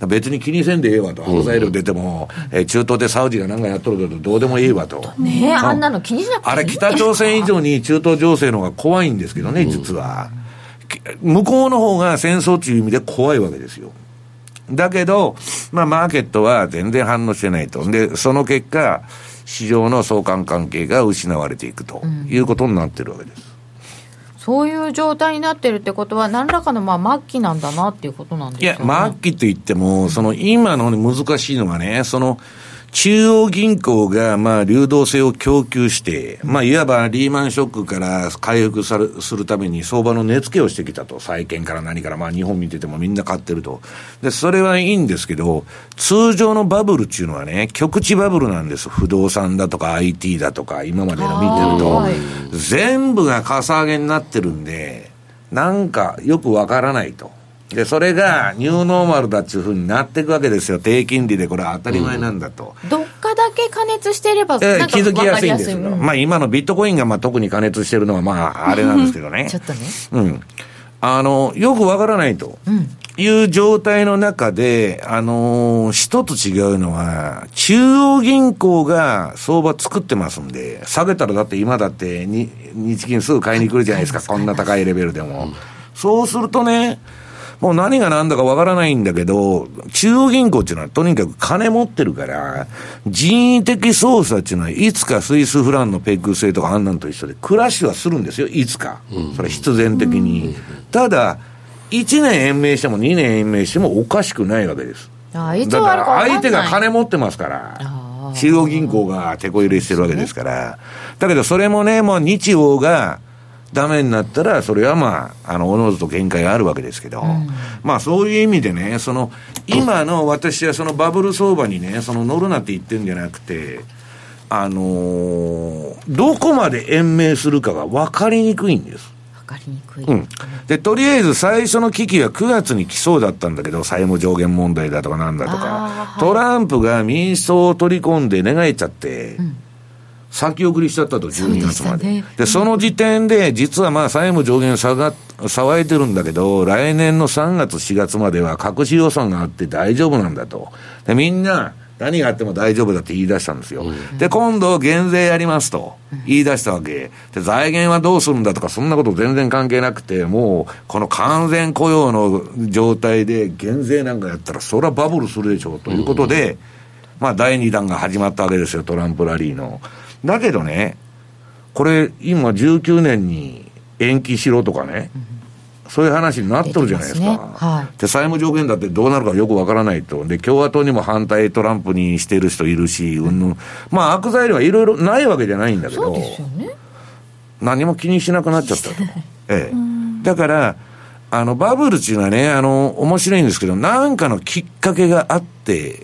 別に気にせんでええわと、核材料出ても、えー中東でサウジが何かやっとるけど、どうでもええわと。ねえあんなの気にしなくてあれ、北朝鮮以上に中東情勢の方が怖いんですけどね、実は。き向こうの方が戦争という意味で怖いわけですよ。だけど、まあ、マーケットは全然反応してないと。で、その結果、市場の相関関係が失われていくということになってるわけです。そういう状態になってるってことは何らかのまあ末期なんだなっていうことなんですいや、末期といっても、その今の難しいのがね、その中央銀行がまあ流動性を供給して、まあいわばリーマンショックから回復さるするために相場の値付けをしてきたと。債券から何から、まあ日本見ててもみんな買ってると。で、それはいいんですけど、通常のバブルっていうのはね、局地バブルなんです。不動産だとか IT だとか、今までの見てると。はい全部がかさ上げになってるんで、なんかよくわからないと。で、それがニューノーマルだっていうふうになっていくわけですよ。低金利でこれは当たり前なんだと。どっかだけ加熱してればえなんか気づきやすいんですよ。わかりやすいまあ今のビットコインがまあ特に加熱してるのはまああれなんですけどね。ちょっとねうん。あの、よくわからないと。うんいう状態の中で、あのー一つ違うのは、中央銀行が相場作ってますんで、下げたらだって今だってに日銀すぐ買いに来るじゃないですか、こんな高いレベルでも。そうするとね、もう何が何だかわからないんだけど、中央銀行っていうのはとにかく金持ってるから、人為的操作っていうのはいつかスイスフランのペグ制とかあんなんと一緒で、クラッシュはするんですよ、いつか。それは必然的に。ただ、1年延命しても2年延命してもおかしくないわけです。あだから相手が金持ってますから中央銀行が手こ入れしてるわけですから。だけどそれもね、もう日央がダメになったら、それはまあ、あの、おのずと限界があるわけですけど、まあそういう意味でね、その、今の私はそのバブル相場にね、その乗るなって言ってるんじゃなくて、あのーどこまで延命するかが分かりにくいんです。かかりにくい。うん。で、とりあえず最初の危機は9月に来そうだったんだけど、債務上限問題だとかなんだとかは、いトランプが民主党を取り込んで願えちゃって、先送りしちゃったと、12月まで。で、その時点で、実はまあ債務上限下が、騒いでるんだけど、来年の3月、4月までは隠し予算があって大丈夫なんだと。で、みんな、何があっても大丈夫だって言い出したんですよ。で、今度、減税やりますと言い出したわけ。で、財源はどうするんだとか、そんなこと全然関係なくて、もう、この完全雇用の状態で減税なんかやったら、そりゃバブルするでしょうということで、まあ、第2弾が始まったわけですよ、トランプラリーの。だけどね、これ、今、19年に延期しろとかね、そういう話になってるじゃないですか。出てますねはいで、債務上限だってどうなるかよくわからないと。で、共和党にも反対トランプにしてる人いるし、うんぬん。まあ、悪材料はいろいろないわけじゃないんだけど。ね。何も気にしなくなっちゃったと。ええ。だから、あの、バブルっていうのはね、あの、面白いんですけど、なんかのきっかけがあって、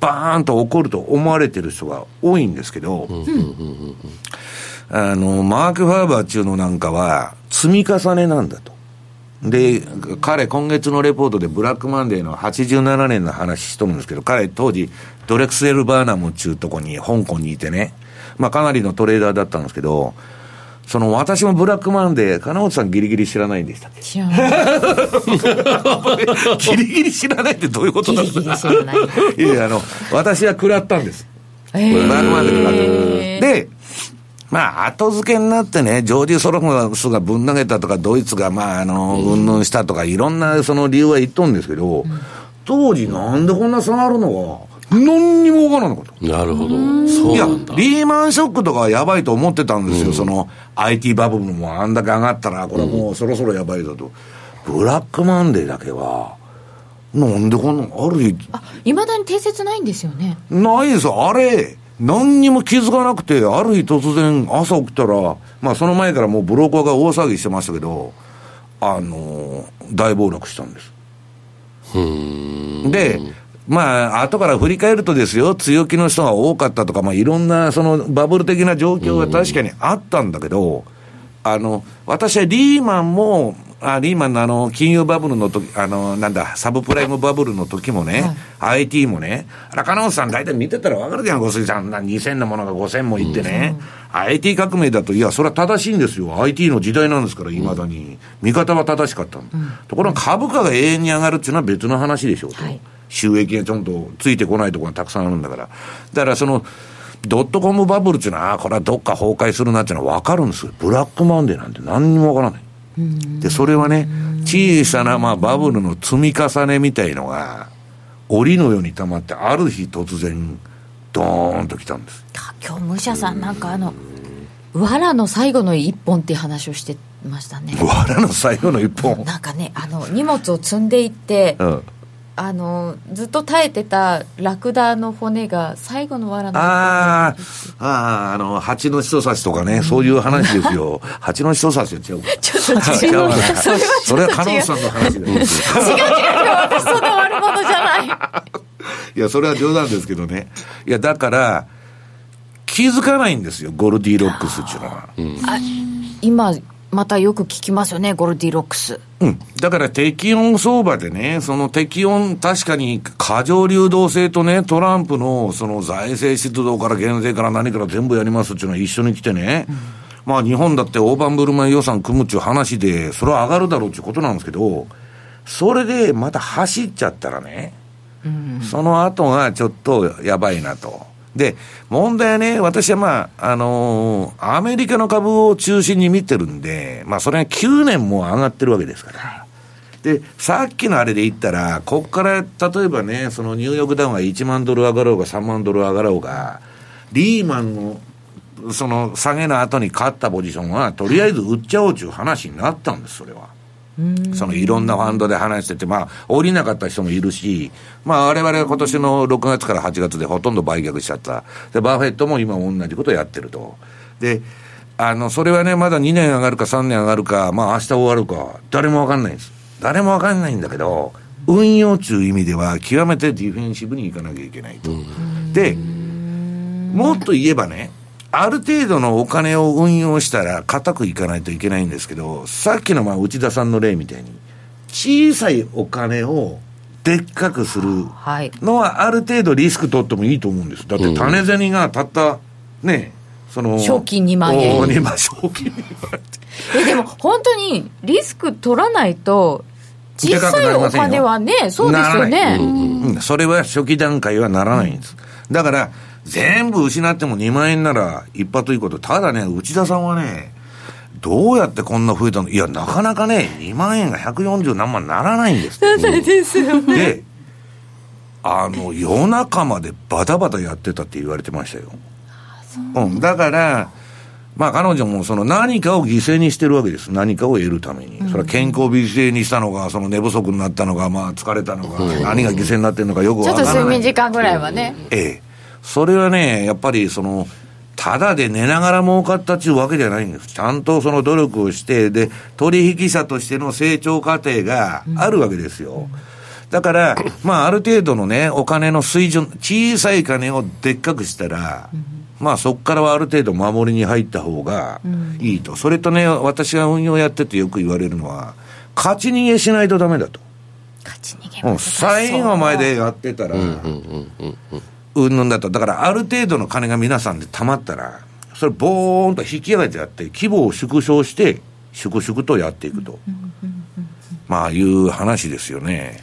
バーンと起こると思われてる人が多いんですけど、あの、マーク・ファーバーっていうのなんかは、積み重ねなんだと。で、彼、今月のレポートでブラックマンデーの87年の話しとるんですけど、彼、当時、ドレクセル・バーナムっていうとこに、香港にいてね、まあ、かなりのトレーダーだったんですけど、その私もブラックマンデー、金本さんギリギリ知らないんでしたっけ？知らない。ギリギリ知らないってどういうことなんですかギリギリ知らない。いやあの、私は食らったんです。えーブラックマンデー食らった。で、まあ、後付けになってね、ジョージ・ソロスがぶん投げたとか、ドイツが、まあ、あの、うんぬんしたとか、いろんなその理由は言っとんですけど、当時なんでこんな差があるのか、何にもわからなかった。なるほど。そういや、なんだ。リーマンショックとかはやばいと思ってたんですよ、その IT バブルもあんだけ上がったら、これはもうそろそろやばいだと。ブラックマンデーだけは、なんでこんなのある日、あ、いまだに定説ないんですよね。ないですよ、あれ、何にも気づかなくて、ある日突然朝起きたら、まあその前からもうブローカーが大騒ぎしてましたけど、あのー大暴落したんです。で、まあ、後から振り返るとですよ、強気の人が多かったとか、まあ、いろんなそのバブル的な状況が確かにあったんだけど、あの、私はリーマンも、あリーマンのあの、金融バブルの時、あの、なんだ、サブプライムバブルの時もね、IT もね、あら、金本さん大体見てたらわかるじゃん、ごすいさん。な2000のものが5000もいってね、IT 革命だと、いや、それは正しいんですよ。IT の時代なんですから、未だに。見方は正しかったの、ところが株価が永遠に上がるっていうのは別の話でしょうと。はい収益がちゃんとついてこないところがたくさんあるんだから。だからその、ドットコムバブルっていうのは、これはどっか崩壊するなっていうのは分かるんですよ。ブラックマンデーなんて何にも分からない。で、それはね、小さなまあバブルの積み重ねみたいのが、檻のように溜まって、ある日突然、ドーンと来たんです。あ今日武者さんなんかあの藁の最後の一本っていう話をしてましたね藁の最後の一本。なんかねあの荷物を積んでいって、うん。あのずっと耐えてたラクダの骨が最後の藁のああ、ああ、あの、蜂の人差しとかね、そういう話ですよ。蜂の人差しは違うか。ちょっと違うそれは加納さんの話です。違う違う私そんな悪者じゃない いや、それは冗談ですけどね。いや、だから、気づかないんですよ、ゴルディロックスっていうのは。あ今またよく聞きますよねゴルディロックスうん。だから適温相場でね、その適温、確かに過剰流動性とね、トランプのその財政出動から減税から何から全部やりますっていうのは一緒に来てね、まあ日本だって大盤振る舞い予算組むっていう話で、それは上がるだろうっていうことなんですけど、それでまた走っちゃったらね、その後がちょっとやばいなと。で、問題はね、私はまあ、あのーアメリカの株を中心に見てるんで、まあそれが9年も上がってるわけですから。で、さっきのあれで言ったら、ここから例えばね、そのニューヨークダウンが1万ドル上がろうが3万ドル上がろうが、リーマンのその下げの後に勝ったポジションは、とりあえず売っちゃおうという話になったんです、それは。そのいろんなファンドで話してて、まあ、降りなかった人もいるし、まあ、我々は今年の6月から8月でほとんど売却しちゃった。で、バフェットも今同じことをやってると。で、あの、それはね、まだ2年上がるか3年上がるか、まあ明日終わるか、誰もわかんないんです。誰もわかんないんだけど、運用という意味では、極めてディフェンシブにいかなきゃいけないと。で、もっと言えばね、ある程度のお金を運用したら固くいかないといけないんですけど、さっきのまあ内田さんの例みたいに、小さいお金をでっかくするのはある程度リスク取ってもいいと思うんです。だって種銭がたった、ね、その。賞金2万円。2万、賞金2万え、でも本当にリスク取らないと、小さいお金はね、そうですよね。うん、それは初期段階はならないんです。だから、全部失っても2万円なら一発いいこと。ただね、内田さんはね、どうやってこんな増えたの？いや、なかなかね、2万円が140何万ならないんです。ならないですよね。で、あの、夜中までバタバタやってたって言われてましたよ。うん、だから、まあ彼女もその何かを犠牲にしてるわけです。何かを得るために。それは健康を犠牲にしたのか、その寝不足になったのか、まあ疲れたのか、何が犠牲になってるのかよくわからない。ちょっと睡眠時間ぐらいはね。ええ。それはね、やっぱりその、ただで寝ながら儲かったっていうわけじゃないんです。ちゃんとその努力をして、で、取引者としての成長過程があるわけですよ。だから、まあ、ある程度のね、お金の水準、小さい金をでっかくしたら、まあそこからはある程度守りに入った方がいいと、うん、それとね、私が運用やっててよく言われるのは、勝ち逃げしないとだめだと。勝ち逃げも最後までやってたら、うんぬんだと、だからある程度の金が皆さんで貯まったら、それボーンと引き上げてやって、規模を縮小して、粛々とやっていくと、まあいう話ですよね。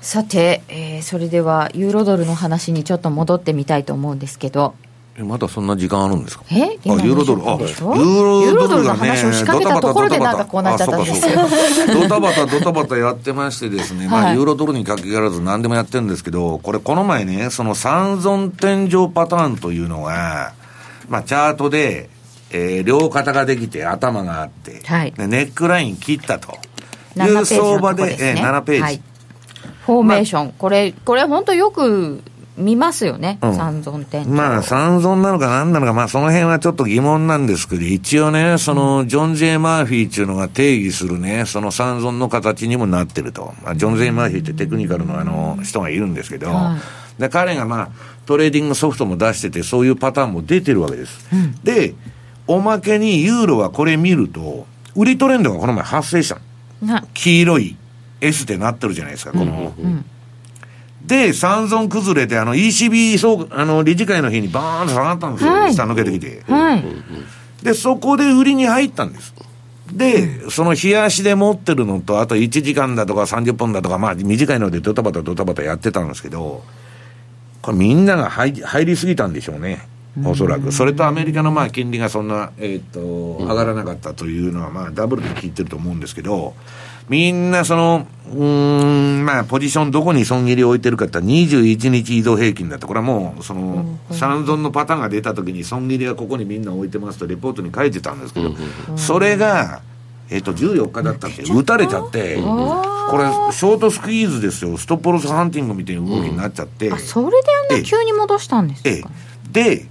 さて、えー、それではユーロドルの話にちょっと戻ってみたいと思うんですけど。えまだそんな時間あるんですか？え？あユーロドル、あユーロドルがね、話を仕掛けたところでなんかこうなっちゃったんですよ。ドタバタドタバタやってましてですね、まあ、ユーロドルに限らず何でもやってるんですけど、これこの前ね、その三尊天井パターンというのが、まあ、チャートで、えー、両肩ができて頭があって、はい、ネックライン切ったと。いう相場で、で、ね、えー、7ページ。はい。フォーメーション、まこれ、これ本当よく見ますよね、うん、三尊天まあ、三尊なのか何なのか、まあ、その辺はちょっと疑問なんですけど、一応ね、その、ジョン・ジェイ・マーフィーっていうのが定義するね、その三尊の形にもなってると。まあ、ジョン・ジェイ・マーフィーってテクニカルのあの、人がいるんですけど、はい、で、彼がまあ、トレーディングソフトも出してて、そういうパターンも出てるわけです。うん、で、おまけにユーロはこれ見ると、売りトレンドがこの前発生した黄色い S ってなってるじゃないですか、この。うん。うんで、三尊崩れて、あの、ECB 総、あの、理事会の日にバーンと下がったんですよ。はい、下抜けてきて。はい。で、そこで売りに入ったんです。で、その日足で持ってるのと、あと1時間だとか30分だとか、まあ短いのでドタバタドタバタやってたんですけど、これみんなが入入りすぎたんでしょうね。おそらく。それとアメリカのまあ金利がそんな、えっ、と、上がらなかったというのは、まあダブルで聞いてると思うんですけど、みんなその、うん、まあ、ポジションどこに損切りを置いてるかって21日移動平均だと、これはもう、その、三尊のパターンが出た時に損切りはここにみんな置いてますとレポートに書いてたんですけど、それが、えっと、14日だったって、打たれちゃって、これ、ショートスクイーズですよ、ストップロスハンティングみたいな動きになっちゃって。それであんな急に戻したんですか、ええ、で、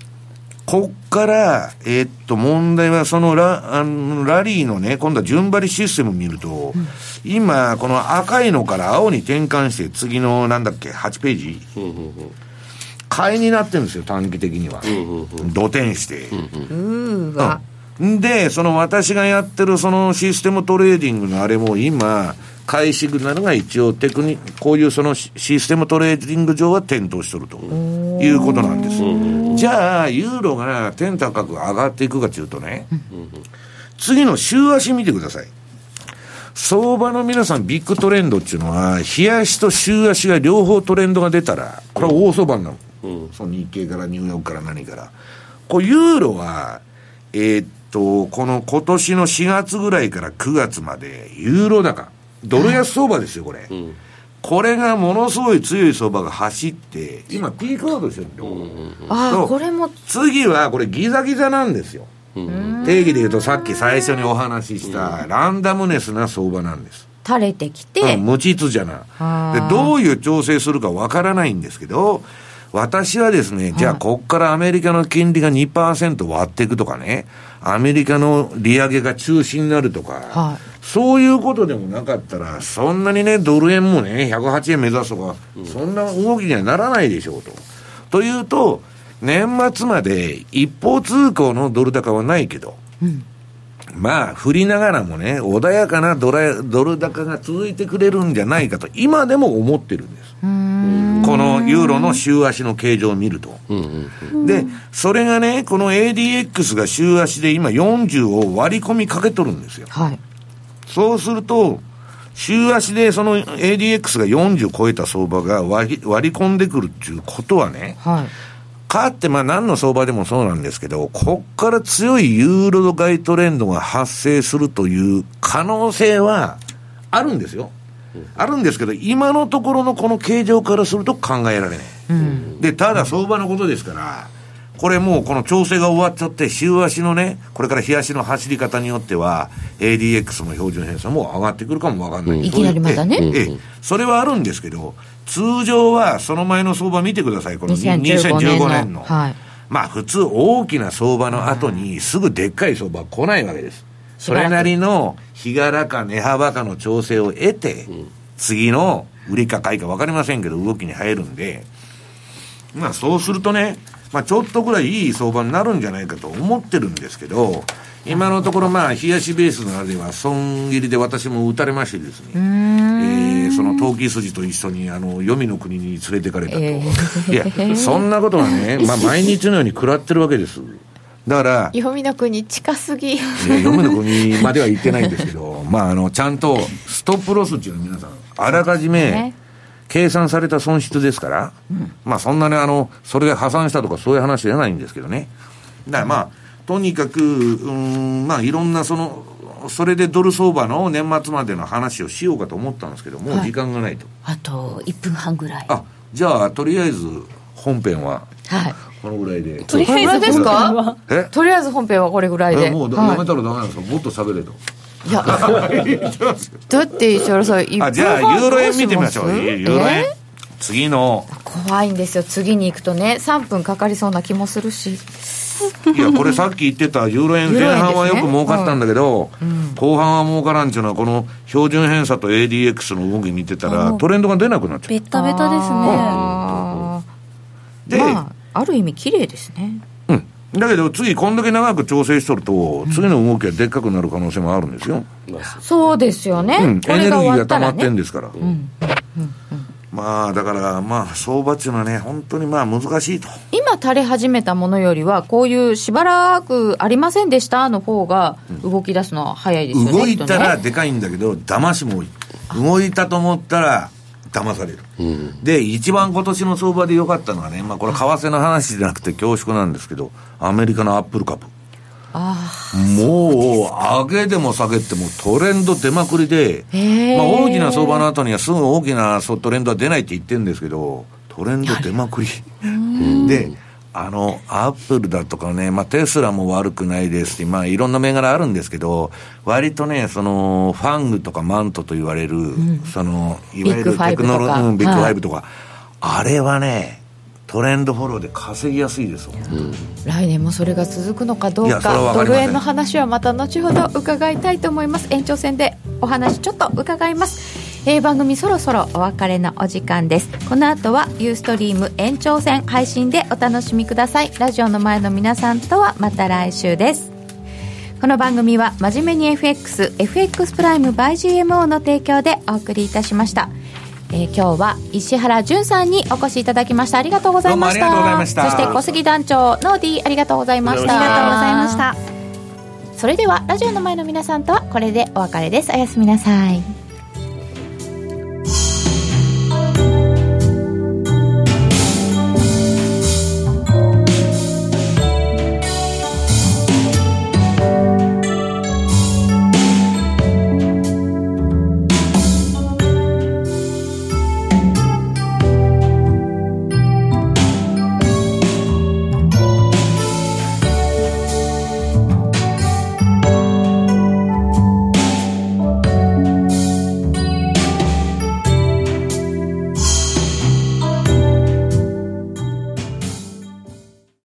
こっから、えー、っと、問題は、そのラあのラリーのね、今度は順張りシステムを見ると、うん、今、この赤いのから青に転換して、次の、なんだっけ、8ページ、買いになってるんですよ、短期的には。土転して。うわ。で、その私がやってるそのシステムトレーディングのあれも今、買いシグナルが一応テクニこういうそのシステムトレーディング上は点灯しとるということなんです。じゃあ、ユーロが天高く上がっていくかというとね、次の週足見てください。相場の皆さん、ビッグトレンドっていうのは、日足と週足が両方トレンドが出たら、これは大相場なの。うん、その日経からニューヨークから何から。こう、ユーロは、えー、っと、この今年の4月ぐらいから9月まで、ユーロ高。ドル安相場ですよ、これ。うん、これがものすごい強い相場が走って、今、ピークアウトしてるんだよ。ああ、これも。次は、これ、ギザギザなんですよ。定義で言うと、さっき最初にお話しした、ランダムネスな相場なんです。垂れてきて、うん、無秩序な。で、どういう調整するかわからないんですけど、私はですね、じゃあ、こっからアメリカの金利が2%割っていくとかね、アメリカの利上げが中止になるとか、はい、そういうことでもなかったら、そんなにね、ドル円もね、108円目指すとか、そんな動きにはならないでしょうと。というと、年末まで一方通行のドル高はないけど、まあ、振りながらもね、穏やかなドラドル高が続いてくれるんじゃないかと、今でも思ってるんです。このユーロの週足の形状を見ると。で、それがね、この ADX が週足で今40を割り込みかけとるんですよ。はい。そうすると、週足でその ADX が40超えた相場が割り割り込んでくるっていうことはね、はい。かってまあ何の相場でもそうなんですけど、こっから強いユーロ買いトレンドが発生するという可能性はあるんですよ。あるんですけど、今のところのこの形状からすると考えられない。で、ただ相場のことですから、これもうこの調整が終わっちゃって、週足のね、これから日足の走り方によっては、ADX の標準偏差も上がってくるかもわかんない。いきなりまたね。ええええ。それはあるんですけど、通常はその前の相場見てください、この2015 2015年年の。の。はい。まあ普通大きな相場の後にすぐでっかい相場は来ないわけです。それなりの日柄か値幅かの調整を得て、次の売りか買いか分かりませんけど動きに入るんで、まあそうするとね、まあちょっとぐらいいい相場になるんじゃないかと思ってるんですけど、今のところまあ冷やしベースのあれでは損切りで私も打たれましてですね、えーその投機筋と一緒にあの黄泉の国に連れてかれたと、え いやそんなことはね、まあ、毎日のように食らってるわけです。だから黄泉の国近すぎ。いや黄泉の国までは行ってないんですけどまああのちゃんとストップロスっていうのは皆さんあらかじめね計算された損失ですから、まあそんなねあのそれで破産したとかそういう話じゃないんですけどね。だからまあとにかくうんまあいろんなそのそれでドル相場の年末までの話をしようかと思ったんですけどもう時間がないと、あと1分半ぐらい。あじゃあとりあえず本編ははい。このぐらいで。とりあえずですか本編は？えとりあえず本編はこれぐらいで。え？もうやめたらダメなんですか？もっと下げれといや、だって石原さん、1分あじゃあ半ユーロ円見てみましょう。ユーロ円、え？次の。怖いんですよ。次に行くとね3分かかりそうな気もするし。いやこれさっき言ってたユーロ円前半はよく 儲かったんだけど、後半は儲からんっていうのはこの標準偏差と ADX の動き見てたらトレンドが出なくなっちゃう。ベッタベタですね。あで、ーまあある意味綺麗ですね。うんだけど次こんだけ長く調整しとると次の動きがでっかくなる可能性もあるんですよ、そうですよね、うん、エネルギーが溜まってんねですから、まあだからまあ相場っていうのはね本当にまあ難しいと。今垂れ始めたものよりはこういうしばらくありませんでしたの方が動き出すのは早いですよね。動いたらでかいんだけど騙しも多い。動いたと思ったら騙される、で一番今年の相場で良かったのはね、まあ、これ為替の話じゃなくて恐縮なんですけどアメリカのアップル株。あもう上げでも下げてもトレンド出まくりで、まあ、大きな相場の後にはすぐ大きなトレンドは出ないって言ってるんですけどトレンド出まくり。であのアップルだとかね、まあ、テスラも悪くないですし、まあ、いろんな銘柄あるんですけど割とねそのファングとかマントと言われる、そのいわゆるテクノロとかうんビッグフはいァイブとか、あれはねトレンドフォローで稼ぎやすいですよ、来年もそれが続くのかどうかかりません。ル円の話はまた後ほど伺いたいと思います。延長戦でお話ちょっと伺いますえー番組そろそろお別れのお時間です。この後はユーストリーム延長戦配信でお楽しみください。ラジオの前の皆さんとはまた来週です。この番組は真面目に FXFX プライム by GMO の提供でお送りいたしました。えー今日は石原淳さんにお越しいただきました。ありがとうございました。そして小杉団長ノーディーありがとうございました。ありがとうございました。それではラジオの前の皆さんとはこれでお別れです。おやすみなさい